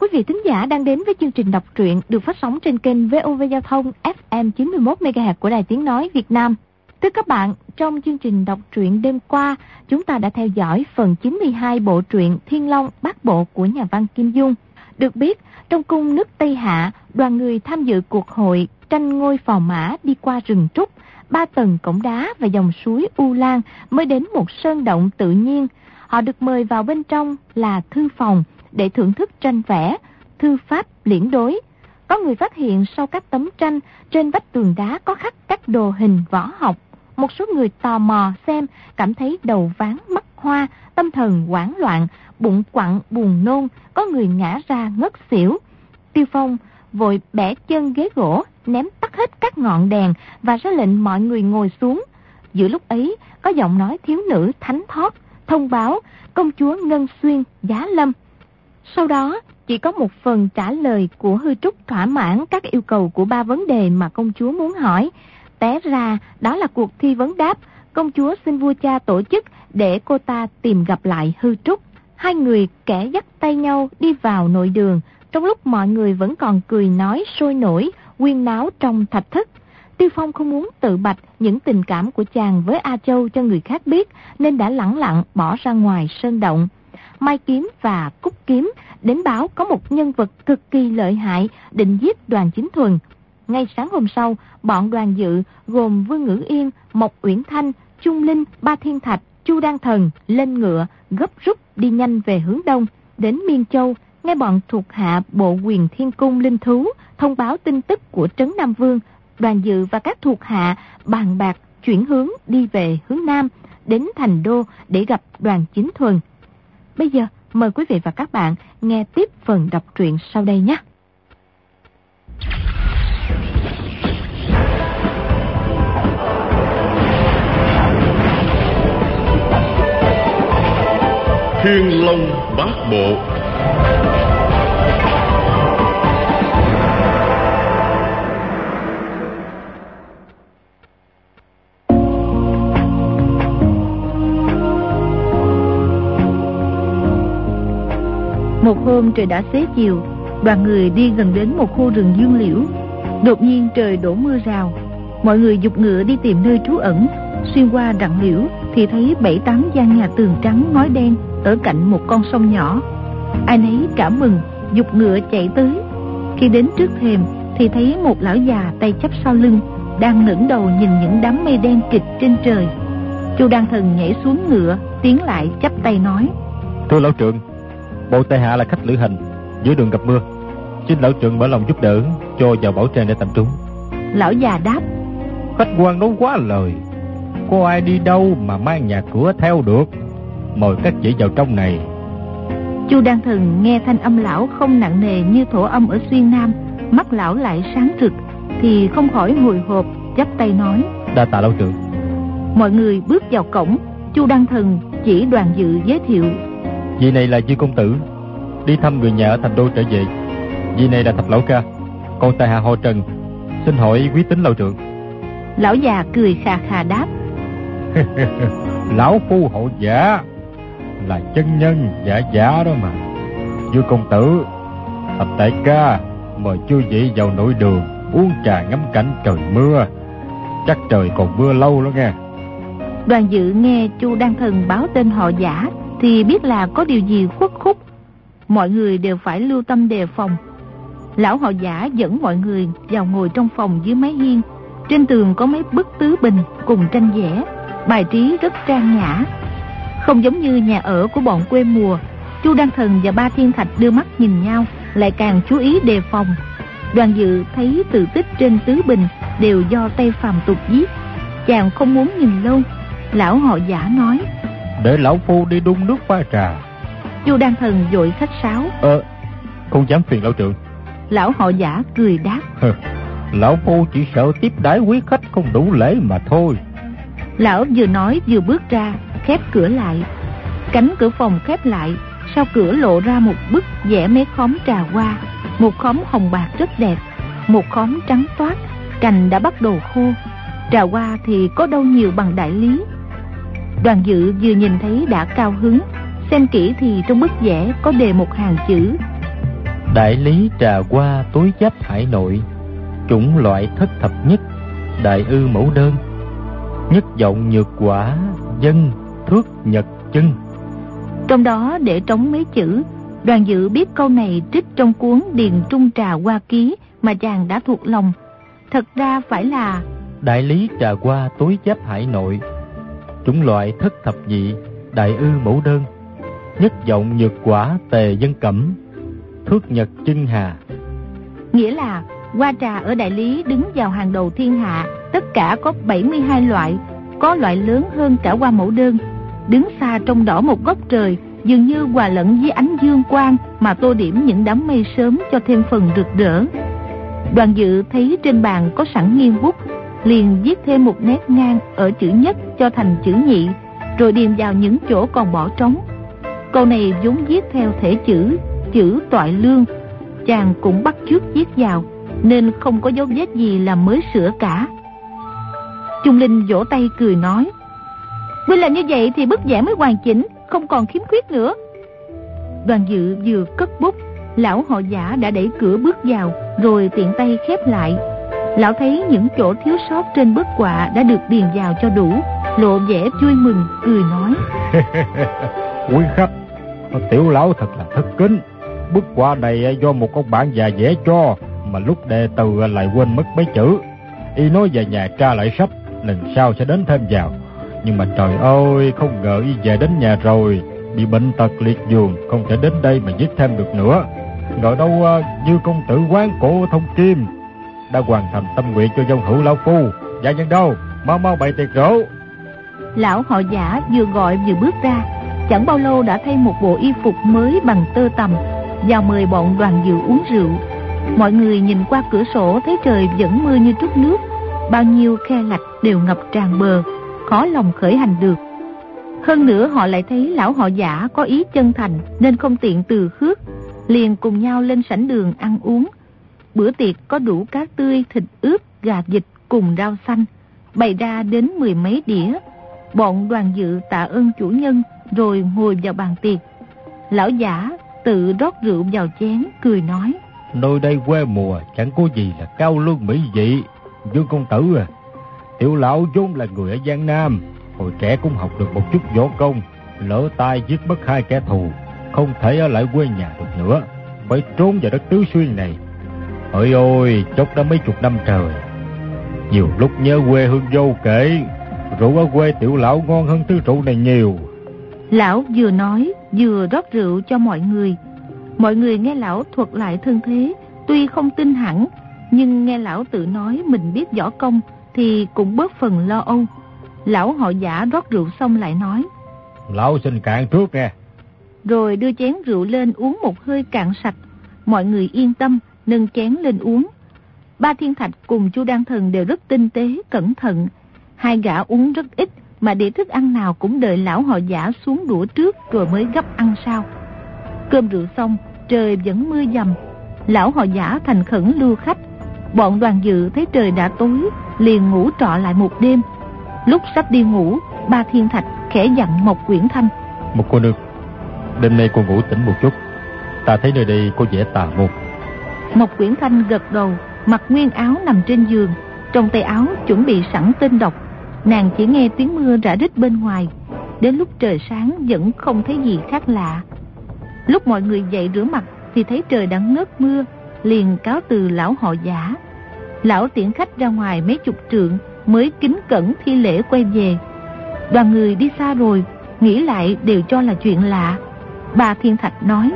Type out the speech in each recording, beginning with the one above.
Quý vị thính giả đang đến với chương trình đọc truyện được phát sóng trên kênh VOV Giao thông FM 91MHz của Đài Tiếng Nói Việt Nam. Thưa các bạn, trong chương trình đọc truyện đêm qua, chúng ta đã theo dõi phần 92 bộ truyện Thiên Long Bát Bộ của nhà văn Kim Dung. Được biết, trong cung nước Tây Hạ, đoàn người tham dự cuộc hội tranh ngôi phò mã đi qua rừng trúc, ba tầng cổng đá và dòng suối U Lan mới đến một sơn động tự nhiên. Họ được mời vào bên trong là thư phòng để thưởng thức tranh vẽ, thư pháp liễn đối. Có người phát hiện sau các tấm tranh trên vách tường đá có khắc các đồ hình võ học. Một số người tò mò xem, cảm thấy đầu ván mắt hoa, tâm thần hoảng loạn, bụng quặn buồn nôn, có người ngã ra ngất xỉu. Tiêu Phong vội bẻ chân ghế gỗ, ném tắt hết các ngọn đèn và ra lệnh mọi người ngồi xuống. Giữa lúc ấy, có giọng nói thiếu nữ thánh thót, thông báo công chúa Ngân Xuyên, Giá Lâm. Sau đó, chỉ có một phần trả lời của hư trúc thỏa mãn các yêu cầu của ba vấn đề mà công chúa muốn hỏi. Té ra, đó là cuộc thi vấn đáp, công chúa xin vua cha tổ chức để cô ta tìm gặp lại hư trúc. Hai người kẻ dắt tay nhau đi vào nội đường, trong lúc mọi người vẫn còn cười nói sôi nổi, quyên náo trong thạch thức. Tiêu Phong không muốn tự bạch những tình cảm của chàng với A Châu cho người khác biết, nên đã lẳng lặng bỏ ra ngoài sơn động. Mai Kiếm và Cúc Kiếm đến báo có một nhân vật cực kỳ lợi hại định giết đoàn chính thuần. Ngay sáng hôm sau, bọn đoàn dự gồm Vương Ngữ Yên, Mộc Uyển Thanh, Trung Linh, Ba Thiên Thạch, Chu Đan Thần lên ngựa, gấp rút đi nhanh về hướng đông. Đến Miên Châu, nghe bọn thuộc hạ bộ quyền thiên cung linh thú thông báo tin tức của Trấn Nam Vương, đoàn dự và các thuộc hạ bàn bạc chuyển hướng đi về hướng Nam, đến thành đô để gặp đoàn chính thuần. Bây giờ, mời quý vị và các bạn nghe tiếp phần đọc truyện sau đây nhé. Thiên Long Bát Bộ Một hôm trời đã xế chiều, đoàn người đi gần đến một khu rừng dương liễu. Đột nhiên trời đổ mưa rào, mọi người dục ngựa đi tìm nơi trú ẩn. Xuyên qua rặng liễu thì thấy bảy tám gian nhà tường trắng ngói đen ở cạnh một con sông nhỏ. Ai nấy cảm mừng, dục ngựa chạy tới. Khi đến trước thềm thì thấy một lão già tay chắp sau lưng đang ngẩng đầu nhìn những đám mây đen kịch trên trời. Chu Đan Thần nhảy xuống ngựa, tiến lại chắp tay nói: "Thưa lão trưởng, Bộ Tây Hạ là khách lữ hành Giữa đường gặp mưa. Xin lão trượng mở lòng giúp đỡ Cho vào bảo trang để tạm trú. Lão già đáp. Khách quan nói quá lời. Có ai đi đâu mà mang nhà cửa theo được? Mời các chị vào trong này. Chu Đan Thần nghe thanh âm lão không nặng nề như thổ âm ở xuyên Nam Mắt lão lại sáng rực Thì không khỏi hồi hộp chắp tay nói. Đa tạ lão trưởng. Mọi người bước vào cổng Chu Đăng Thần chỉ đoàn dự giới thiệu Vị này là Dư Công Tử. Đi thăm người nhà ở thành đô trở về. Vị này là Thập Lão Ca. Còn tại hạ họ Trần Xin hỏi quý tính lão trưởng Lão già cười khà khà đáp. Lão phu hộ giả Là chân nhân giả giả đó mà. Dư Công Tử Thập Đại Ca Mời chư vị vào nội đường Uống trà ngắm cảnh trời mưa. Chắc trời còn mưa lâu đó nghe. Đoàn dự nghe Chu Đăng Thần báo tên họ giả thì biết là có điều gì khuất khúc. Mọi người đều phải lưu tâm đề phòng. Lão họ giả dẫn mọi người vào ngồi trong phòng dưới mái hiên. Trên tường có mấy bức tứ bình cùng tranh vẽ, bài trí rất trang nhã. Không giống như nhà ở của bọn quê mùa, Chu Đăng Thần và Ba Thiên Thạch đưa mắt nhìn nhau, lại càng chú ý đề phòng. Đoàn dự thấy tự tích trên tứ bình đều do tay phàm tục viết. Chàng không muốn nhìn lâu. Lão họ giả nói để lão phu đi đun nước pha trà. Chu đan thần vội khách sáo. Ờ không dám phiền lão trưởng. Lão họ giả cười đáp. Lão phu chỉ sợ tiếp đái quý khách không đủ lễ mà thôi. Lão vừa nói vừa bước ra khép cửa lại. Cánh cửa phòng khép lại sau cửa lộ ra một bức vẽ mấy khóm trà hoa. Một khóm hồng bạc rất đẹp một khóm trắng toát cành đã bắt đầu khô. Trà hoa thì có đâu nhiều bằng đại lý Đoàn dự vừa nhìn thấy đã cao hứng. Xem kỹ thì trong bức vẽ có đề một hàng chữ. Đại lý trà hoa tối giáp hải nội Chủng loại thất thập nhất Đại ư mẫu đơn. Nhất vọng nhược quả Dân thước nhật chân. Trong đó để trống mấy chữ Đoàn dự biết câu này trích trong cuốn Điền Trung Trà Hoa Ký Mà chàng đã thuộc lòng. Thật ra phải là Đại lý trà hoa tối giáp hải nội Chủng loại thất thập nhị Đại ư mẫu đơn, Nhất vọng nhược quả tề dân cẩm, Thước nhật chân hà. Nghĩa là hoa trà ở đại lý đứng vào hàng đầu thiên hạ, Tất cả có 72 loại, Có loại lớn hơn cả hoa mẫu đơn. Đứng xa trong đỏ một góc trời, Dường như hòa lẫn với ánh dương quang Mà tô điểm những đám mây sớm cho thêm phần rực rỡ. Đoàn dự thấy trên bàn có sẵn nghiêng bút Liền viết thêm một nét ngang ở chữ nhất cho thành chữ nhị, Rồi điền vào những chỗ còn bỏ trống. Câu này vốn viết theo thể chữ Chữ toại lương. Chàng cũng bắt chước viết vào, Nên không có dấu vết gì là mới sửa cả. Trung Linh vỗ tay cười nói Huynh làm như vậy thì bức vẽ mới hoàn chỉnh, Không còn khiếm khuyết nữa. Đoàn dự vừa cất bút, Lão họ giả đã đẩy cửa bước vào, Rồi tiện tay khép lại. Lão thấy những chỗ thiếu sót trên bức họa Đã được điền vào cho đủ. Lộ vẻ vui mừng, cười nói. Quý khách, Tiểu lão thật là thất kính. Bức họa này do một con bạn già vẽ cho, Mà lúc đề từ lại quên mất mấy chữ. Y nói về nhà tra lại sách Lần sau sẽ đến thêm vào. Nhưng mà trời ơi, Không ngờ Y về đến nhà rồi. Bị bệnh tật liệt giường, Không thể đến đây mà viết thêm được nữa. Rồi đâu à, như công tử quán cổ thông kim đã hoàn thành tâm nguyện cho dông hữu lão phu. Dạ nhân đâu? Mau mau bày tiệc rượu. Lão họ giả vừa gọi vừa bước ra. Chẳng bao lâu đã thay một bộ y phục mới bằng tơ tằm Vào mời bọn đoàn dự uống rượu. Mọi người nhìn qua cửa sổ thấy trời vẫn mưa như trút nước. Bao nhiêu khe lạch đều ngập tràn bờ, Khó lòng khởi hành được. Hơn nữa họ lại thấy lão họ giả có ý chân thành, Nên không tiện từ khước. Liền cùng nhau lên sảnh đường ăn uống. Bữa tiệc có đủ cá tươi, thịt ướp, gà vịt cùng rau xanh. Bày ra đến mười mấy đĩa. Bọn đoàn dự tạ ơn chủ nhân Rồi ngồi vào bàn tiệc. Lão giả tự rót rượu vào chén Cười nói. Nơi đây quê mùa chẳng có gì là cao lương mỹ vị. Dương công tử à Tiểu lão vốn là người ở Giang Nam Hồi trẻ cũng học được một chút võ công Lỡ tay giết mất hai kẻ thù Không thể ở lại quê nhà được nữa. Phải trốn vào đất tứ xuyên này. Ôi ôi chốc đã mấy chục năm trời. Nhiều lúc nhớ quê hương vô kể Rượu ở quê tiểu lão ngon hơn thứ rượu này nhiều. Lão vừa nói vừa rót rượu cho mọi người. Mọi người nghe lão thuật lại thân thế Tuy không tin hẳn Nhưng nghe lão tự nói mình biết võ công Thì cũng bớt phần lo âu. Lão họ giả rót rượu xong lại nói Lão xin cạn trước nghe. Rồi đưa chén rượu lên uống một hơi cạn sạch. Mọi người yên tâm Nâng chén lên uống. Ba thiên thạch cùng chu đan thần đều rất tinh tế, Cẩn thận. Hai gã uống rất ít, Mà để thức ăn nào cũng đợi lão họ giả xuống đũa trước Rồi mới gấp ăn sau. Cơm rượu xong, Trời vẫn mưa dầm. Lão họ giả thành khẩn lưu khách. Bọn đoàn dự thấy trời đã tối, Liền ngủ trọ lại một đêm. Lúc sắp đi ngủ, Ba thiên thạch khẽ dặn Mộc Quyển Thanh. Một cô nương, Đêm nay cô ngủ tỉnh một chút. Ta thấy nơi đây có vẻ tà môn. Mộc Quyển Thanh gật đầu, Mặc nguyên áo nằm trên giường, Trong tay áo chuẩn bị sẵn tên độc. Nàng chỉ nghe tiếng mưa rã rít bên ngoài, Đến lúc trời sáng vẫn không thấy gì khác lạ. Lúc mọi người dậy rửa mặt Thì thấy trời đã ngớt mưa, Liền cáo từ lão họ giả. Lão tiễn khách ra ngoài mấy chục trượng Mới kính cẩn thi lễ quay về. Đoàn người đi xa rồi, Nghĩ lại đều cho là chuyện lạ. Bà Thiên Thạch nói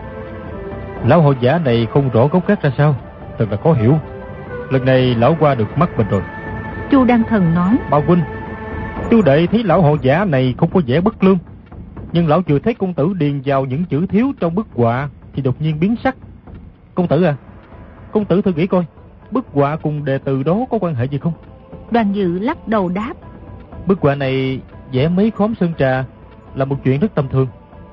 Lão họ giả này không rõ gốc gác ra sao? Thật là khó hiểu. Lần này lão qua được mắt mình rồi. Chu Đăng Thần nói. Bà huynh Chú đệ thấy lão họ giả này không có vẻ bất lương. Nhưng lão chưa thấy công tử điền vào những chữ thiếu trong bức họa Thì đột nhiên biến sắc. Công tử à Công tử thử nghĩ coi Bức họa cùng đề từ đó có quan hệ gì không? Đoàn dự lắc đầu đáp. Bức họa này vẽ mấy khóm sơn trà Là một chuyện rất tầm thường.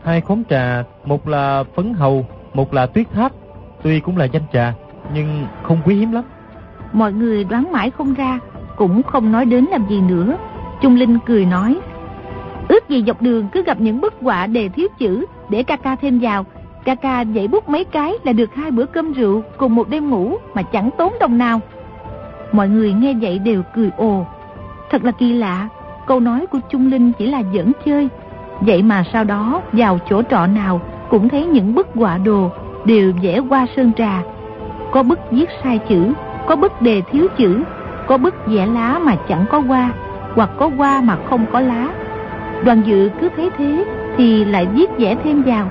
Hai khóm trà Một là phấn hầu một là tuyết tháp Tuy cũng là danh trà Nhưng không quý hiếm lắm Mọi người đoán mãi không ra Cũng không nói đến làm gì nữa Trung Linh cười nói Ước gì dọc đường cứ gặp những bức họa đề thiếu chữ Để ca ca thêm vào Ca ca dậy bút mấy cái là được hai bữa cơm rượu cùng một đêm ngủ mà chẳng tốn đồng nào. Mọi người nghe vậy đều cười ồ. Thật là kỳ lạ, câu nói của Trung Linh chỉ là giỡn chơi. Vậy mà sau đó vào chỗ trọ nào cũng thấy những bức họa đồ đều vẽ qua sơn trà. Có bức viết sai chữ, có bức đề thiếu chữ, có bức vẽ lá mà chẳng có hoa, hoặc có hoa mà không có lá. Đoàn dự cứ thấy thế thì lại viết vẽ thêm vào.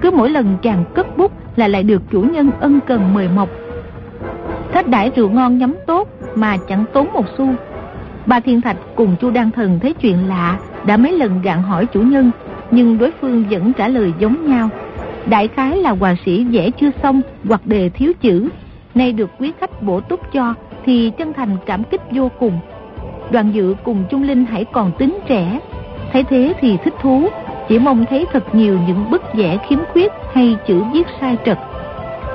Cứ mỗi lần chàng cất bút là lại được chủ nhân ân cần mời mọc. thách đãi rượu ngon nhắm tốt mà chẳng tốn một xu. Bà Thiên Thạch cùng chu Đăng Thần thấy chuyện lạ đã mấy lần gạn hỏi chủ nhân nhưng đối phương vẫn trả lời giống nhau. Đại khái là hòa sĩ vẽ chưa xong hoặc đề thiếu chữ, nay được quý khách bổ túc cho thì chân thành cảm kích vô cùng. Đoàn dự cùng Trung Linh hãy còn tính trẻ, thấy thế thì thích thú, chỉ mong thấy thật nhiều những bức vẽ khiếm khuyết hay chữ viết sai trật.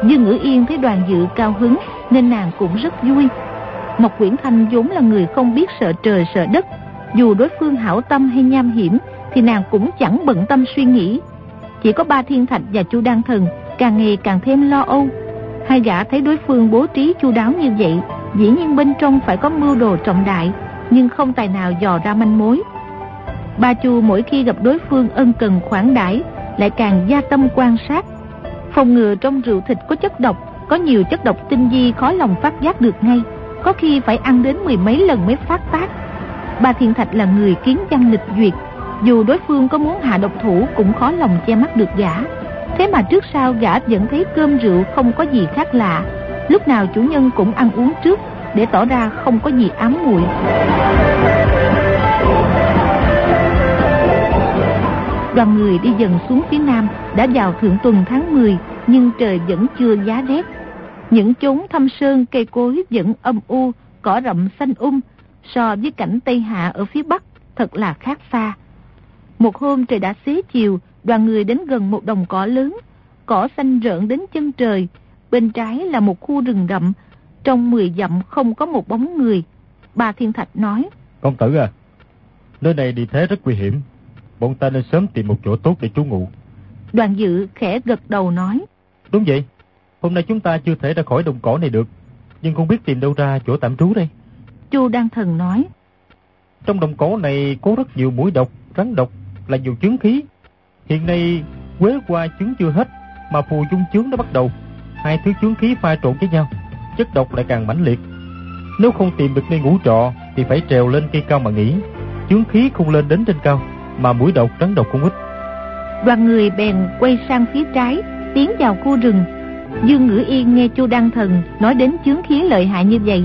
Dương Ngữ Yên thấy đoàn dự cao hứng nên nàng cũng rất vui. Mộc Quyển Thanh vốn là người không biết sợ trời sợ đất, dù đối phương hảo tâm hay nham hiểm thì nàng cũng chẳng bận tâm suy nghĩ. Chỉ có ba thiên thạch và chu đan thần càng ngày càng thêm lo âu. Hai gã thấy đối phương bố trí chu đáo như vậy, dĩ nhiên bên trong phải có mưu đồ trọng đại, nhưng không tài nào dò ra manh mối. Ba chu mỗi khi gặp đối phương ân cần khoản đãi lại càng gia tâm quan sát. Phòng ngừa trong rượu thịt có chất độc, có nhiều chất độc tinh vi khó lòng phát giác được ngay, có khi phải ăn đến mười mấy lần mới phát tác. Ba Thiên Thạch là người kiến văn lịch duyệt, dù đối phương có muốn hạ độc thủ cũng khó lòng che mắt được gã. Thế mà trước sau gã vẫn thấy cơm rượu không có gì khác lạ, lúc nào chủ nhân cũng ăn uống trước để tỏ ra không có gì ám muội. Đoàn người đi dần xuống phía nam đã vào thượng tuần tháng 10 nhưng trời vẫn chưa giá rét. Những chốn thâm sơn cây cối vẫn âm u, cỏ rậm xanh um so với cảnh Tây Hạ ở phía Bắc thật là khác xa. Một hôm trời đã xế chiều, đoàn người đến gần một đồng cỏ lớn, cỏ xanh rợn đến chân trời, bên trái là một khu rừng rậm, trong 10 dặm không có một bóng người. Bà Thiên Thạch nói, Công tử à, nơi này đi thế rất nguy hiểm, bọn ta nên sớm tìm một chỗ tốt để trú ngụ. Đoàn dự khẽ gật đầu nói, Đúng vậy, hôm nay chúng ta chưa thể ra khỏi đồng cỏ này được, nhưng không biết tìm đâu ra chỗ tạm trú đây. Chu Đăng Thần nói, Trong đồng cỏ này có rất nhiều mũi độc, rắn độc, là nhiều chứng khí. Hiện nay quế qua chứng chưa hết, mà phù dung chướng đã bắt đầu. Hai thứ chứng khí pha trộn với nhau, chất độc lại càng mãnh liệt. Nếu không tìm được nơi ngủ trọ thì phải trèo lên cây cao mà nghỉ. Chướng khí không lên đến trên cao, mà mũi độc rắn độc không ít. Đoàn người bèn quay sang phía trái, tiến vào khu rừng. Dương Ngữ Yên nghe Chu Đăng Thần nói đến chướng khí lợi hại như vậy,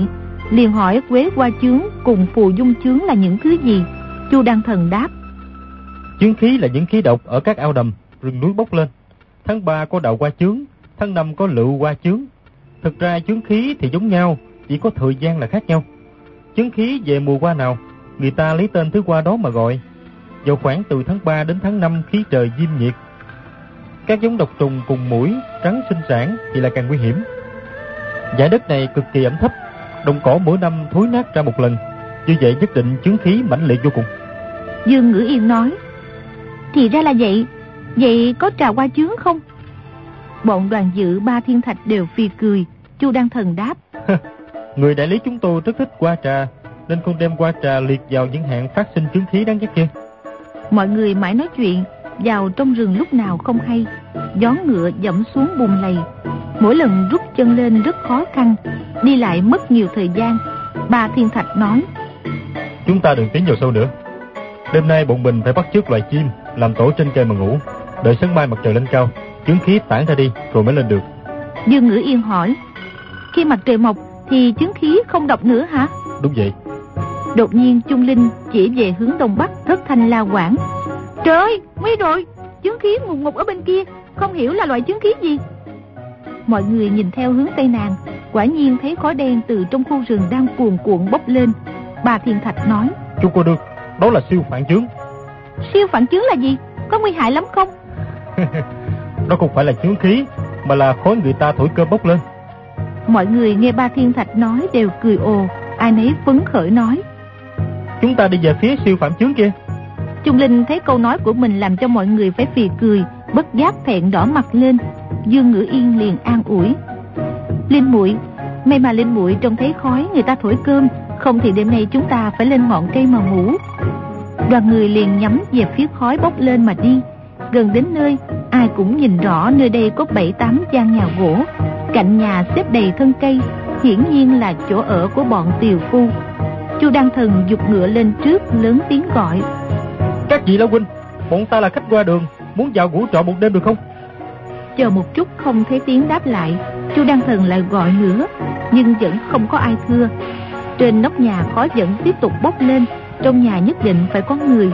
liền hỏi quế qua chướng cùng phù dung chướng là những thứ gì. Chu Đăng Thần đáp. Chướng khí là những khí độc ở các ao đầm, rừng núi bốc lên. Tháng 3 có đậu qua chướng, tháng 5 có lựu qua chướng. Thực ra chướng khí thì giống nhau, chỉ có thời gian là khác nhau. Chướng khí về mùa qua nào, người ta lấy tên thứ qua đó mà gọi. Vào khoảng từ tháng 3 đến tháng 5 khí trời diêm nhiệt. Các giống độc trùng cùng mũi, trắng sinh sản thì là càng nguy hiểm. Giải đất này cực kỳ ẩm thấp, đồng cỏ mỗi năm thối nát ra một lần. Như vậy nhất định chứng khí mãnh liệt vô cùng. Dương Ngữ Yên nói, thì ra là vậy, vậy có trà qua chướng không? Bọn đoàn dự ba thiên thạch đều phi cười, Chu Đăng Thần đáp. Người đại lý chúng tôi rất thích qua trà, nên không đem qua trà liệt vào những hạng phát sinh chứng khí đáng ghét kia. Mọi người mãi nói chuyện, vào trong rừng lúc nào không hay, gió ngựa dẫm xuống bùn lầy. Mỗi lần rút chân lên rất khó khăn, đi lại mất nhiều thời gian. Ba thiên thạch nói, Chúng ta đừng tiến vào sâu nữa. Đêm nay bọn mình phải bắt chước loài chim, làm tổ trên cây mà ngủ. Đợi sáng mai mặt trời lên cao, chứng khí tản ra đi rồi mới lên được. Dương Ngữ Yên hỏi, khi mặt trời mọc thì chứng khí không độc nữa hả? Đúng vậy. Đột nhiên Trung Linh chỉ về hướng đông bắc thất thanh la quảng. Trời ơi, nguy rồi, chứng khí ngùng ngục ở bên kia, không hiểu là loại chứng khí gì. Mọi người nhìn theo hướng tây nàng, quả nhiên thấy khói đen từ trong khu rừng đang cuồn cuộn bốc lên. Bà Thiên Thạch nói, Chú cô được, đó là siêu phản chướng. Siêu phản chứng là gì? Có nguy hại lắm không? Đó không phải là chướng khí, mà là khói người ta thổi cơm bốc lên. Mọi người nghe ba Thiên Thạch nói đều cười ồ, ai nấy phấn khởi nói. Chúng ta đi về phía siêu phạm chướng kia. Trung Linh thấy câu nói của mình làm cho mọi người phải phì cười, bất giác thẹn đỏ mặt lên dương ngữ yên liền an ủi linh muội may mà linh muội trông thấy khói người ta thổi cơm không thì đêm nay chúng ta phải lên ngọn cây mà ngủ đoàn người liền nhắm về phía khói bốc lên mà đi. Gần đến nơi ai cũng nhìn rõ nơi đây có bảy tám gian nhà gỗ. Cạnh nhà xếp đầy thân cây hiển nhiên là chỗ ở của bọn tiều phu. Chu đăng thần dục ngựa lên trước lớn tiếng gọi. Các vị lão huynh bọn ta là khách qua đường muốn vào ngủ trọ một đêm được không? Chờ một chút không thấy tiếng đáp lại chu đăng thần lại gọi nữa nhưng vẫn không có ai thưa. Trên nóc nhà khói vẫn tiếp tục bốc lên trong nhà nhất định phải có người.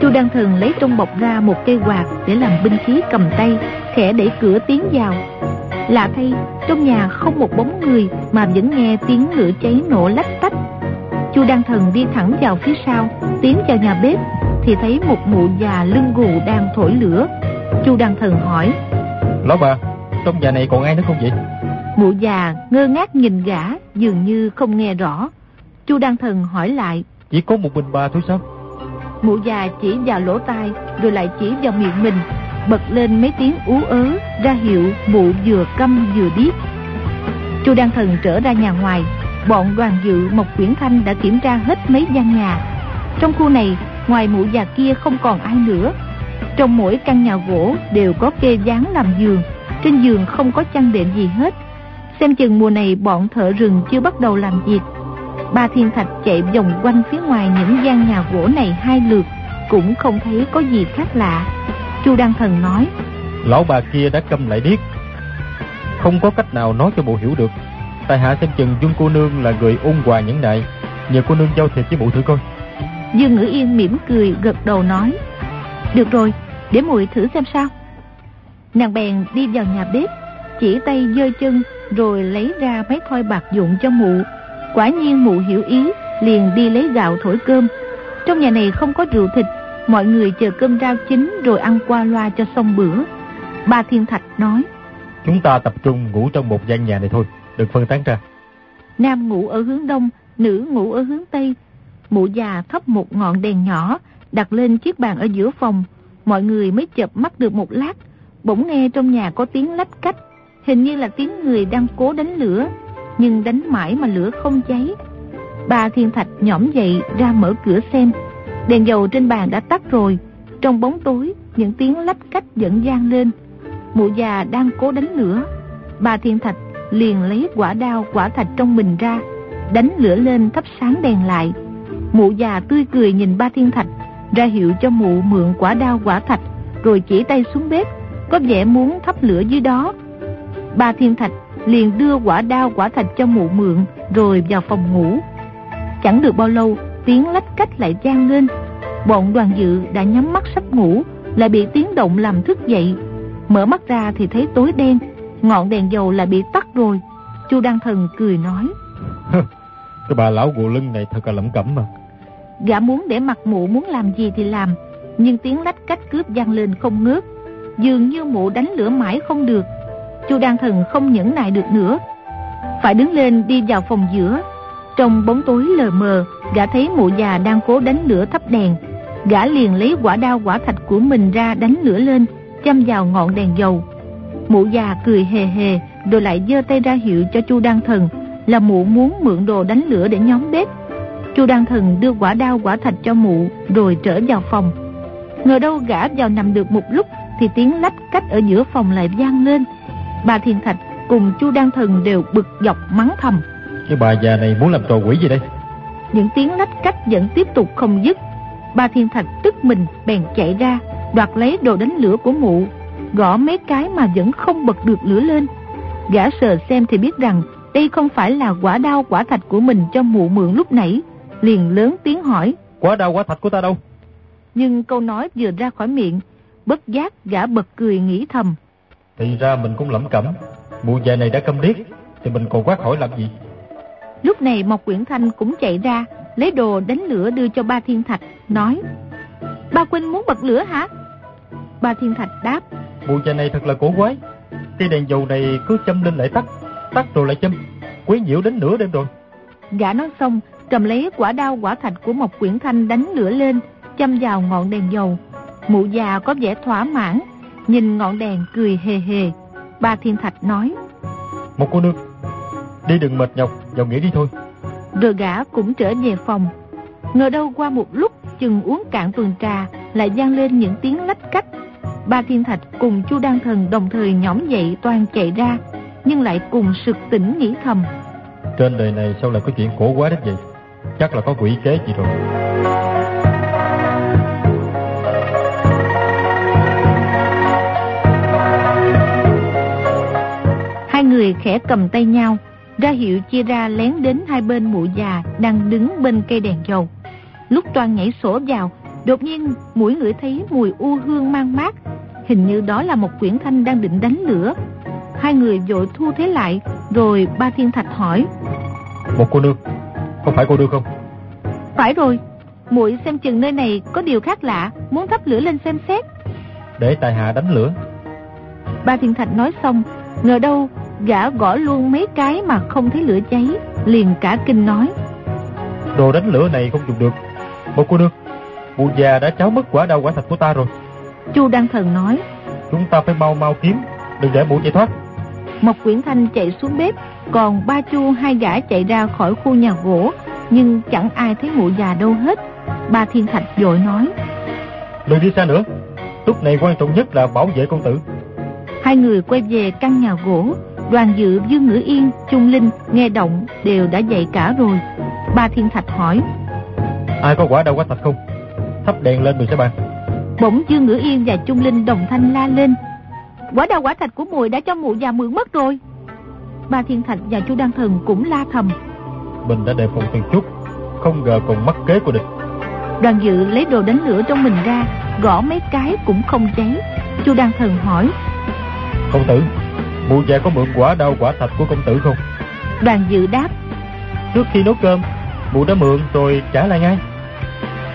Chu đăng thần lấy trong bọc ra một cây quạt để làm binh khí cầm tay khẽ đẩy cửa tiến vào. Lạ thay trong nhà không một bóng người mà vẫn nghe tiếng lửa cháy nổ lách tách. Chu đăng thần đi thẳng vào phía sau tiến vào nhà bếp thì thấy một mụ già lưng gù đang thổi lửa. Chu đăng thần hỏi lão bà trong nhà này còn ai nữa không vậy? Mụ già ngơ ngác nhìn gã dường như không nghe rõ. Chu đăng thần hỏi lại chỉ có một mình bà thôi sao? Mụ già chỉ vào lỗ tai, rồi lại chỉ vào miệng mình, bật lên mấy tiếng ú ớ, ra hiệu mụ vừa câm vừa điếc. Chu đăng thần trở ra nhà ngoài, bọn đoàn dự mộc quyển thanh đã kiểm tra hết mấy gian nhà. Trong khu này, ngoài mụ già kia không còn ai nữa. Trong mỗi căn nhà gỗ đều có kê dán làm giường, trên giường không có chăn đệm gì hết. Xem chừng mùa này bọn thợ rừng chưa bắt đầu làm việc ba thiên thạch chạy vòng quanh phía ngoài những gian nhà gỗ này hai lượt cũng không thấy có gì khác lạ. Chu đăng thần nói lão bà kia đã câm lại điếc. Không có cách nào nói cho bộ hiểu được. Tại hạ xem chừng dung cô nương là người ôn hòa nhẫn nại. Nhờ cô nương giao thiệp với bộ thử coi. Dương ngữ yên mỉm cười gật đầu nói được rồi để muội thử xem sao. Nàng bèn đi vào nhà bếp chỉ tay giơ chân rồi lấy ra mấy thoi bạc dụng cho mụ quả nhiên mụ hiểu ý liền đi lấy gạo thổi cơm. Trong nhà này không có rượu thịt mọi người chờ cơm rau chín rồi ăn qua loa cho xong bữa. Ba thiên thạch nói chúng ta tập trung ngủ trong một gian nhà này thôi đừng phân tán ra. Nam ngủ ở hướng đông nữ ngủ ở hướng tây. Mụ già thắp một ngọn đèn nhỏ đặt lên chiếc bàn ở giữa phòng. Mọi người mới chợp mắt được một lát bỗng nghe trong nhà có tiếng lách cách. Hình như là tiếng người đang cố đánh lửa nhưng đánh mãi mà lửa không cháy. Ba thiên thạch nhõm dậy ra mở cửa xem. Đèn dầu trên bàn đã tắt rồi. Trong bóng tối, những tiếng lách cách vẫn vang lên. Mụ già đang cố đánh lửa. Ba thiên thạch liền lấy quả đao, quả thạch trong mình ra, đánh lửa lên thắp sáng đèn lại. Mụ già tươi cười nhìn ba thiên thạch, ra hiệu cho mụ mượn quả đao, quả thạch, rồi chỉ tay xuống bếp, có vẻ muốn thắp lửa dưới đó. Ba thiên thạch liền đưa quả đao quả thạch cho mụ mượn rồi vào phòng ngủ. Chẳng được bao lâu tiếng lách cách lại vang lên. Bọn đoàn dự đã nhắm mắt sắp ngủ lại bị tiếng động làm thức dậy. Mở mắt ra thì thấy tối đen ngọn đèn dầu lại bị tắt rồi. Chu đăng thần cười nói cái bà lão gù lưng này thật là lẩm cẩm mà. Gã muốn để mặt mụ muốn làm gì thì làm nhưng tiếng lách cách cướp vang lên không ngớt. Dường như mụ đánh lửa mãi không được chu đan thần không nhẫn nại được nữa. Phải đứng lên đi vào phòng giữa. Trong bóng tối lờ mờ, gã thấy mụ già đang cố đánh lửa thắp đèn. Gã liền lấy quả đao quả thạch của mình ra đánh lửa lên, châm vào ngọn đèn dầu. Mụ già cười hề hề, rồi lại giơ tay ra hiệu cho chu đan thần là mụ muốn mượn đồ đánh lửa để nhóm bếp. Chu đan thần đưa quả đao quả thạch cho mụ, rồi trở vào phòng. Ngờ đâu gã vào nằm được một lúc thì tiếng lách cách ở giữa phòng lại vang lên bà thiên thạch cùng chu đan thần đều bực dọc mắng thầm. Cái bà già này muốn làm trò quỷ gì đây? Những tiếng lách cách vẫn tiếp tục không dứt. Bà thiên thạch tức mình bèn chạy ra đoạt lấy đồ đánh lửa của mụ gõ mấy cái mà vẫn không bật được lửa lên. Gã sờ xem thì biết rằng đây không phải là quả đao quả thạch của mình cho mụ mượn lúc nãy liền lớn tiếng hỏi. Quả đao quả thạch của ta đâu? Nhưng câu nói vừa ra khỏi miệng bất giác gã bật cười nghĩ thầm thì ra mình cũng lẩm cẩm. Mụ già này đã câm điếc thì mình còn quát hỏi làm gì? Lúc này mộc quyển thanh cũng chạy ra lấy đồ đánh lửa đưa cho ba thiên thạch nói ba huynh muốn bật lửa hả? Ba thiên thạch đáp mụ già này thật là cổ quái. Cây đèn dầu này cứ châm lên lại tắt tắt rồi lại châm. Quấy nhiễu đến nửa đêm rồi. Gã nói xong cầm lấy quả đao quả thạch của mộc quyển thanh đánh lửa lên châm vào ngọn đèn dầu. Mụ già có vẻ thỏa mãn nhìn ngọn đèn cười hề hề. Ba Thiên Thạch nói. Một cô nương, đi đừng mệt nhọc, vào nghỉ đi thôi. Rồi gã cũng trở về phòng. Ngờ đâu qua một lúc chừng uống cạn tuần trà lại vang lên những tiếng lách cách. Ba Thiên Thạch cùng Chu Đan Thần đồng thời nhõm dậy toàn chạy ra, nhưng lại cùng sực tỉnh nghĩ thầm. Trên đời này sao lại có chuyện khổ quá đến vậy? Chắc là có quỷ kế gì rồi. Người khẽ cầm tay nhau, ra hiệu chia ra lén đến hai bên mụ già đang đứng bên cây đèn dầu. Lúc toàn nhảy sổ vào, đột nhiên mũi ngửi thấy mùi u hương mang mát. Hình như đó là một quyển thanh đang định đánh lửa. Hai người vội thu thế lại, rồi ba thiên thạch hỏi. Một cô nương, không phải cô nương không? Phải rồi, muội xem chừng nơi này có điều khác lạ, muốn thắp lửa lên xem xét. Để tài hạ đánh lửa. Ba thiên thạch nói xong, ngờ đâu gã gõ luôn mấy cái mà không thấy lửa cháy, liền cả kinh nói. Đồ đánh lửa này không dùng được. Một cô nương, mụ già đã cháo mất quả đau quả thạch của ta rồi. Chu Đăng Thần nói. Chúng ta phải mau mau kiếm, đừng để mụ chạy thoát. Mộc Quyển Thanh chạy xuống bếp, còn ba Chu hai gã chạy ra khỏi khu nhà gỗ, nhưng chẳng ai thấy mụ già đâu hết. Ba Thiên Thạch vội nói. Đừng đi xa nữa, lúc này quan trọng nhất là bảo vệ công tử. Hai người quay về căn nhà gỗ, đoàn dự Dương Ngữ Yên, Trung Linh nghe động đều đã dậy cả rồi. Ba Thiên Thạch hỏi. Ai có quả đau quả thạch không? Thắp đèn lên mình sẽ bàn. Bỗng Dương Ngữ Yên và Trung Linh đồng thanh la lên. Quả đau quả thạch của mùi đã cho mụ già mượn mất rồi. Ba Thiên Thạch và Chu Đăng Thần cũng la thầm. Mình đã đề phòng từng chút, không ngờ còn mắc kế của địch. Đoàn dự lấy đồ đánh lửa trong mình ra, gõ mấy cái cũng không cháy. Chu Đăng Thần hỏi. Công tử, mụ già có mượn quả đau quả thạch của công tử không? Đoàn dự đáp. Trước khi nấu cơm, mụ đã mượn rồi trả lại ngay.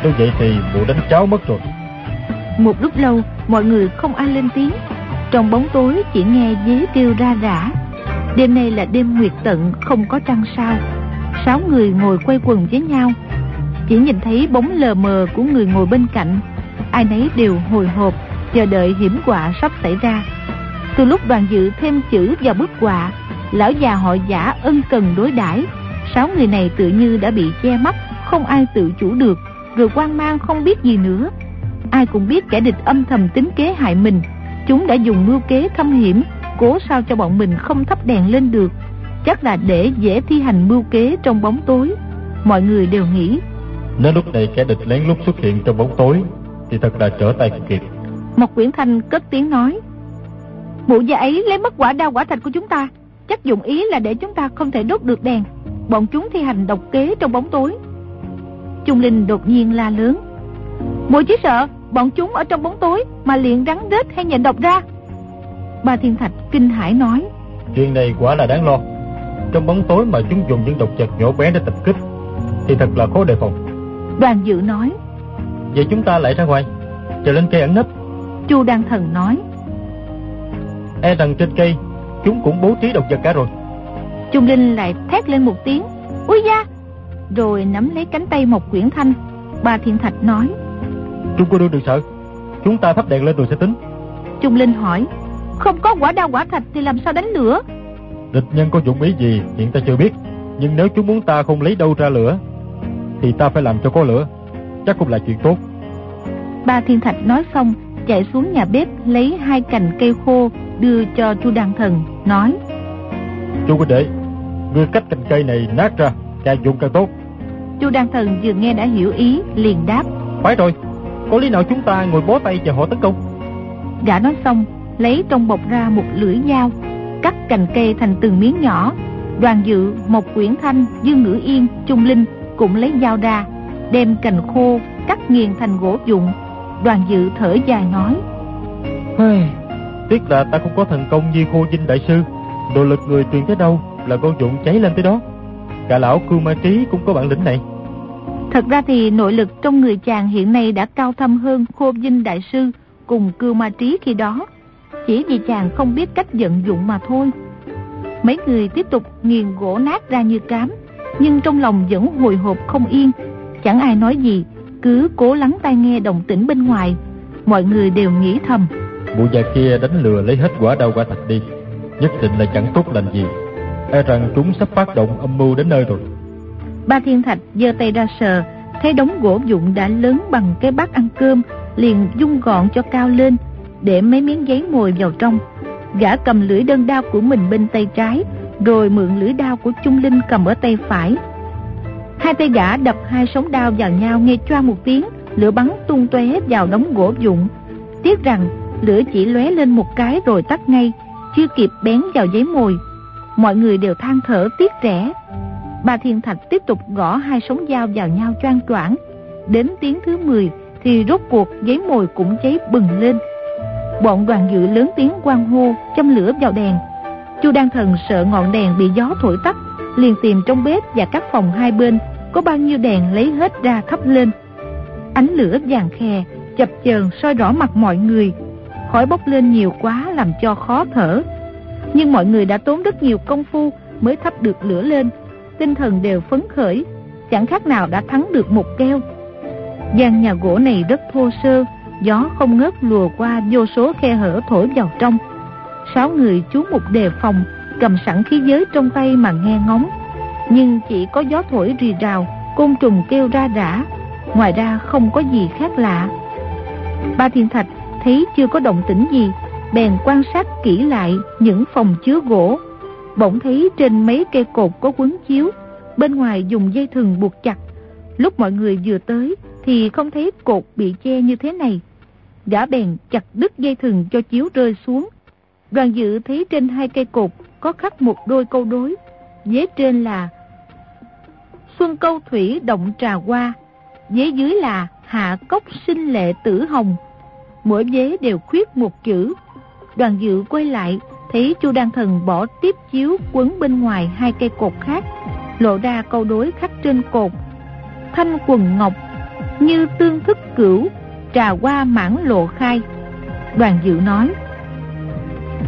Nếu vậy thì mụ đánh cháo mất rồi. Một lúc lâu, mọi người không ai lên tiếng. Trong bóng tối chỉ nghe dế kêu ra rã. Đêm nay là đêm nguyệt tận, không có trăng sao. Sáu người ngồi quay quần với nhau. Chỉ nhìn thấy bóng lờ mờ của người ngồi bên cạnh. Ai nấy đều hồi hộp, chờ đợi hiểm họa sắp xảy ra. Từ lúc đoàn dự thêm chữ vào bức họa, lão già họ giả ân cần đối đãi Sáu người này tự như đã bị che mắt, không ai tự chủ được, rồi quan mang không biết gì nữa. Ai cũng biết kẻ địch âm thầm tính kế hại mình. Chúng đã dùng mưu kế thâm hiểm, cố sao cho bọn mình không thắp đèn lên được. Chắc là để dễ thi hành mưu kế trong bóng tối. Mọi người đều nghĩ. Nếu lúc này kẻ địch lén lút xuất hiện trong bóng tối, thì thật là trở tay kịp. Một quyển thanh cất tiếng nói. Mụ già ấy lấy mất quả đao quả thạch của chúng ta. Chắc dụng ý là để chúng ta không thể đốt được đèn. Bọn chúng thi hành độc kế trong bóng tối. Trung Linh đột nhiên la lớn. Mụ chỉ sợ bọn chúng ở trong bóng tối mà liền rắn rết hay nhận độc ra. Ba Thiên Thạch kinh hãi nói. Chuyện này quả là đáng lo. Trong bóng tối mà chúng dùng những độc vật nhỏ bé để tập kích, thì thật là khó đề phòng. Đoàn dự nói. Vậy chúng ta lại ra ngoài, chờ lên cây ẩn nấp. Chu Đăng Thần nói. E rằng trên cây, chúng cũng bố trí độc vật cả rồi. Trung Linh lại thét lên một tiếng. Úi da! Rồi nắm lấy cánh tay một quyển thanh. Ba Thiên Thạch nói. Chúng cô đương đừng sợ, chúng ta thắp đèn lên rồi sẽ tính. Trung Linh hỏi. Không có quả đao quả thạch thì làm sao đánh lửa? Địch nhân có dụng ý gì hiện ta chưa biết. Nhưng nếu chúng muốn ta không lấy đâu ra lửa, thì ta phải làm cho có lửa. Chắc cũng là chuyện tốt. Ba Thiên Thạch nói xong, chạy xuống nhà bếp lấy hai cành cây khô đưa cho chu Đăng Thần, nói. Chu huynh đệ, ngươi cách cành cây này nát ra, càng dùng càng tốt. chu Đăng Thần vừa nghe đã hiểu ý, liền đáp. Phải rồi, có lý nào chúng ta ngồi bó tay chờ họ tấn công? Gã nói xong, lấy trong bọc ra một lưỡi dao, cắt cành cây thành từng miếng nhỏ. Đoàn dự, một quyển thanh, Dương Ngữ Yên, Trung Linh cũng lấy dao ra, đem cành khô cắt nghiền thành gỗ dụng. Đoàn dự thở dài nói. Tiếc là ta không có thần công như khô dinh đại sư. Đồ lực người truyền tới đâu là con dụng cháy lên tới đó. Cả lão cưu ma trí cũng có bản lĩnh này. Thật ra thì nội lực trong người chàng hiện nay đã cao thâm hơn khô dinh đại sư cùng cưu ma trí khi đó. Chỉ vì chàng không biết cách vận dụng mà thôi. Mấy người tiếp tục nghiền gỗ nát ra như cám, nhưng trong lòng vẫn hồi hộp không yên. Chẳng ai nói gì, cứ cố lắng tai nghe động tĩnh bên ngoài. Mọi người đều nghĩ thầm. Mụ già kia đánh lừa lấy hết quả đau quả thạch đi. Nhất định là chẳng tốt lành gì. E rằng chúng sắp phát động âm mưu đến nơi rồi. Ba thiên thạch giơ tay ra sờ, Thấy đống gỗ dụng đã lớn bằng cái bát ăn cơm, Liền dung gọn cho cao lên, Để mấy miếng giấy mồi vào trong. Gã cầm lưỡi đơn đao của mình bên tay trái, Rồi mượn lưỡi đao của Trung Linh cầm ở tay phải. Hai tay gã đập hai sống đao vào nhau nghe choa một tiếng, Lửa bắn tung tóe vào đống gỗ dụng Tiếc rằng lửa chỉ lóe lên một cái rồi tắt ngay, Chưa kịp bén vào giấy mồi. Mọi người đều than thở tiếc rẻ. Bà thiên thạch tiếp tục gõ hai sống dao vào nhau choang choảng. Đến tiếng thứ 10 thì rốt cuộc giấy mồi cũng cháy bừng lên. Bọn đoàn dự lớn tiếng quan hô châm lửa vào đèn. Chu Đan Thần sợ ngọn đèn bị gió thổi tắt, liền tìm trong bếp và các phòng hai bên có bao nhiêu đèn lấy hết ra thắp lên. Ánh lửa vàng khè, chập chờn soi rõ mặt mọi người khói bốc lên nhiều quá làm cho khó thở. Nhưng mọi người đã tốn rất nhiều công phu mới thắp được lửa lên. Tinh thần đều phấn khởi, chẳng khác nào đã thắng được một keo. Gian nhà gỗ này rất thô sơ, gió không ngớt lùa qua vô số khe hở thổi vào trong. Sáu người chú một đề phòng, cầm sẵn khí giới trong tay mà nghe ngóng. Nhưng chỉ có gió thổi rì rào, côn trùng kêu ra rã ngoài ra không có gì khác lạ. Ba thiên thạch thấy chưa có động tĩnh gì, bèn quan sát kỹ lại những phòng chứa gỗ. Bỗng thấy trên mấy cây cột có quấn chiếu, bên ngoài dùng dây thừng buộc chặt. Lúc mọi người vừa tới thì không thấy cột bị che như thế này. Gã bèn chặt đứt dây thừng cho chiếu rơi xuống. Đoàn dự thấy trên hai cây cột có khắc một đôi câu đối dế trên là xuân câu thủy động trà hoa dế dưới là hạ cốc sinh lệ tử hồng mỗi vế đều khuyết một chữ. Đoàn dự quay lại, thấy chu đan thần bỏ tiếp chiếu quấn bên ngoài hai cây cột khác, lộ ra câu đối khắc trên cột. Thanh quần ngọc, như tương thức cửu, trà hoa mãn lộ khai. Đoàn dự nói,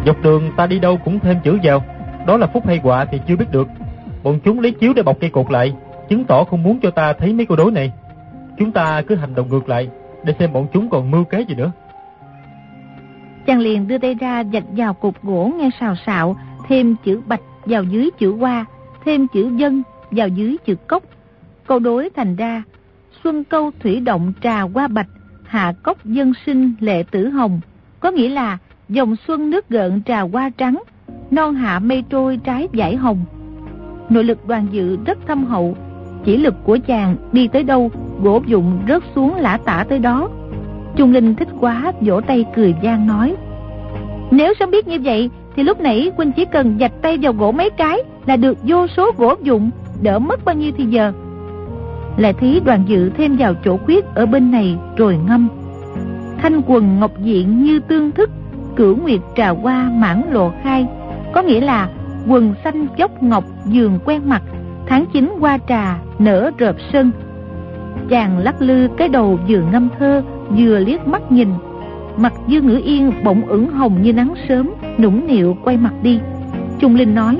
dọc đường ta đi đâu cũng thêm chữ vào. Đó là phúc hay họa thì chưa biết được. Bọn chúng lấy chiếu để bọc cây cột lại, chứng tỏ không muốn cho ta thấy mấy câu đối này. Chúng ta cứ hành động ngược lại, để xem bọn chúng còn mưu kế gì nữa chàng liền đưa tay ra dạch vào cục gỗ nghe xào xạo, thêm chữ bạch vào dưới chữ hoa, thêm chữ dân vào dưới chữ cốc. Câu đối thành ra, xuân câu thủy động trà hoa bạch, hạ cốc dân sinh lệ tử hồng. Có nghĩa là dòng xuân nước gợn trà hoa trắng, non hạ mây trôi trái giải hồng. Nội lực đoàn dự rất thâm hậu, chỉ lực của chàng đi tới đâu, gỗ dụng rớt xuống lã tả tới đó trung linh thích quá, vỗ tay cười gian nói. Nếu sớm biết như vậy, thì lúc nãy Quynh chỉ cần dạch tay vào gỗ mấy cái là được vô số gỗ dụng, đỡ mất bao nhiêu thì giờ. Lại thấy đoàn dự thêm vào chỗ khuyết ở bên này rồi ngâm. Thanh quần ngọc diện như tương thức, cửu nguyệt trà hoa mãn lộ khai. Có nghĩa là quần xanh dốc ngọc giường quen mặt, tháng 9 qua trà nở rợp sân chàng lắc lư cái đầu vừa ngâm thơ, vừa liếc mắt nhìn. Mặt dương ngữ yên bỗng ửng hồng như nắng sớm, nũng nịu quay mặt đi. Trung linh nói,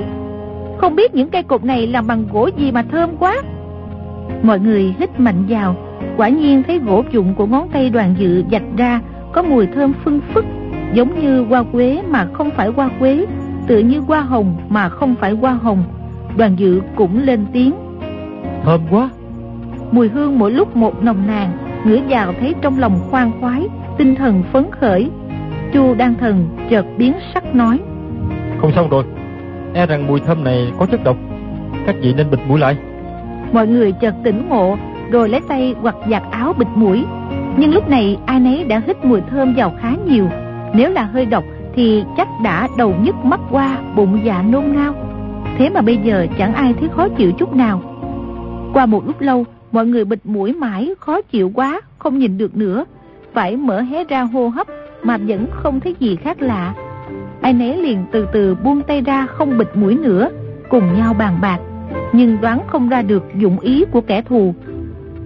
không biết những cây cột này làm bằng gỗ gì mà thơm quá. Mọi người hít mạnh vào, quả nhiên thấy gỗ dụng của ngón tay đoàn dự dạch ra, có mùi thơm phân phức, giống như hoa quế mà không phải hoa quế, tựa như hoa hồng mà không phải hoa hồng. Đoàn dự cũng lên tiếng, thơm quá mùi hương mỗi lúc một nồng nàn ngửi vào thấy trong lòng khoan khoái tinh thần phấn khởi. Chu đan thần chợt biến sắc nói không xong rồi. E rằng mùi thơm này có chất độc. Các vị nên bịt mũi lại. Mọi người chợt tỉnh ngộ rồi lấy tay quặt giặt áo bịt mũi. Nhưng lúc này ai nấy đã hít mùi thơm vào khá nhiều. Nếu là hơi độc thì chắc đã đầu nhức mắt qua bụng dạ nôn nao thế mà bây giờ chẳng ai thấy khó chịu chút nào. Qua một lúc lâu mọi người bịt mũi mãi, khó chịu quá, không nhìn được nữa. Phải mở hé ra hô hấp, mà vẫn không thấy gì khác lạ. Ai nấy liền từ từ buông tay ra, không bịt mũi nữa, cùng nhau bàn bạc. Nhưng đoán không ra được dụng ý của kẻ thù.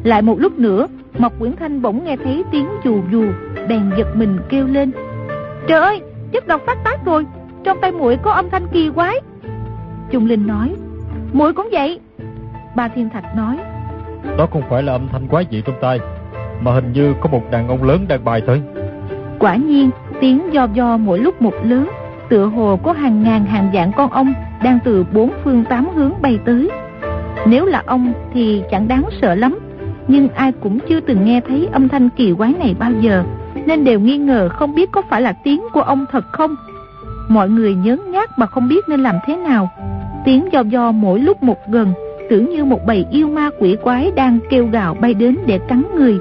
Lại một lúc nữa, mộc quyển thanh bỗng nghe thấy tiếng dù dù, bèn giật mình kêu lên. Trời ơi, chất độc phát tác rồi, trong tay muội có âm thanh kỳ quái. Trung linh nói, muội cũng vậy. Ba thiên thạch nói đó không phải là âm thanh quái dị trong tai mà hình như có một đàn ông lớn đang bài tới quả nhiên Tiếng do do mỗi lúc một lớn, tựa hồ có hàng ngàn hàng vạn con ong đang từ bốn phương tám hướng bay tới. Nếu là ong thì chẳng đáng sợ lắm, nhưng ai cũng chưa từng nghe thấy âm thanh kỳ quái này bao giờ, nên đều nghi ngờ không biết có phải là tiếng của ong thật không. Mọi người nhớ nhát mà không biết nên làm thế nào. Tiếng do do mỗi lúc một gần, tưởng như một bầy yêu ma quỷ quái đang kêu gào bay đến để cắn người.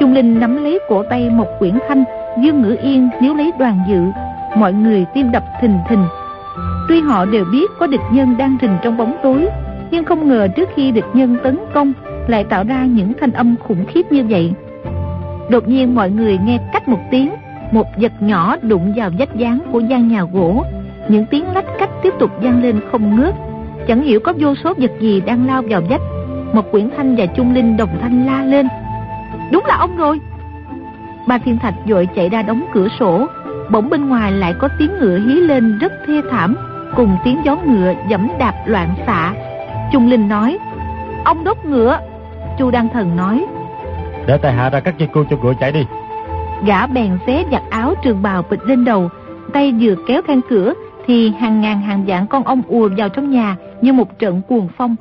Trung Linh nắm lấy cổ tay một quyển thanh, Dương Ngữ Yên nếu lấy đoàn dự, mọi người tim đập thình thình. Tuy họ đều biết có địch nhân đang rình trong bóng tối, nhưng không ngờ trước khi địch nhân tấn công lại tạo ra những thanh âm khủng khiếp như vậy. Đột nhiên mọi người nghe cách một tiếng, một vật nhỏ đụng vào vách dáng của gian nhà gỗ. Những tiếng lách cách tiếp tục vang lên không ngớt. Chẳng hiểu có vô số vật gì đang lao vào vách. Một quyển thanh và trung linh đồng thanh la lên. Đúng là ông rồi. Ba thiên thạch vội chạy ra đóng cửa sổ. Bỗng bên ngoài lại có tiếng ngựa hí lên rất thê thảm. Cùng tiếng gió ngựa dẫm đạp loạn xạ. Trung linh nói. Ông đốt ngựa. Chu Đăng Thần nói. Để tài hạ ra các dây cương cho ngựa chạy đi. Gã bèn xé giặt áo trường bào bịch lên đầu, tay vừa kéo then cửa thì hàng ngàn hàng vạn con ong ùa vào trong nhà như một trận cuồng phong.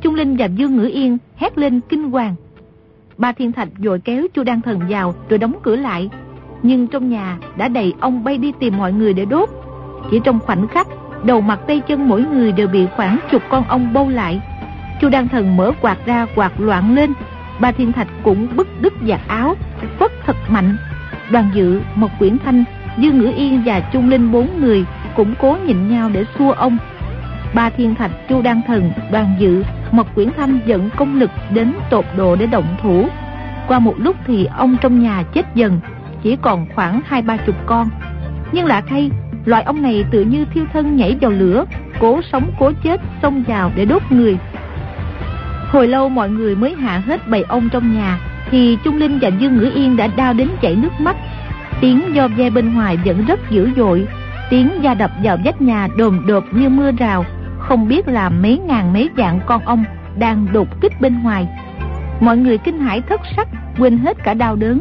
Trung Linh và Dương Ngữ Yên hét lên kinh hoàng. Ba Thiên Thạch vội kéo Chu Đan Thần vào rồi đóng cửa lại. Nhưng trong nhà đã đầy ông bay đi tìm mọi người để đốt. Chỉ trong khoảnh khắc, đầu mặt tay chân mỗi người đều bị khoảng chục con ong bâu lại. Chu Đan Thần mở quạt ra quạt loạn lên. Ba Thiên Thạch cũng bức đứt giặt áo, phất thật mạnh Đoàn dự, một quyển thanh, Dương Ngữ Yên và Trung Linh bốn người cũng cố nhịn nhau để xua ông. Ba thiên thạch Chu Đan Thần, đoàn dự, Mộc quyển thanh dẫn công lực đến tột độ để động thủ. Qua một lúc thì ông trong nhà chết dần, chỉ còn khoảng hai ba chục con. Nhưng lạ thay, loại ông này tự như thiêu thân nhảy vào lửa, cố sống cố chết xông vào để đốt người. Hồi lâu mọi người mới hạ hết bầy ông trong nhà, thì Trung Linh và Dương Ngữ Yên đã đau đến chảy nước mắt. Tiếng do ve bên ngoài vẫn rất dữ dội, tiếng da đập vào vách nhà đồm đột như mưa rào, không biết là mấy ngàn mấy vạn con ong đang đột kích bên ngoài. Mọi người kinh hãi thất sắc, quên hết cả đau đớn.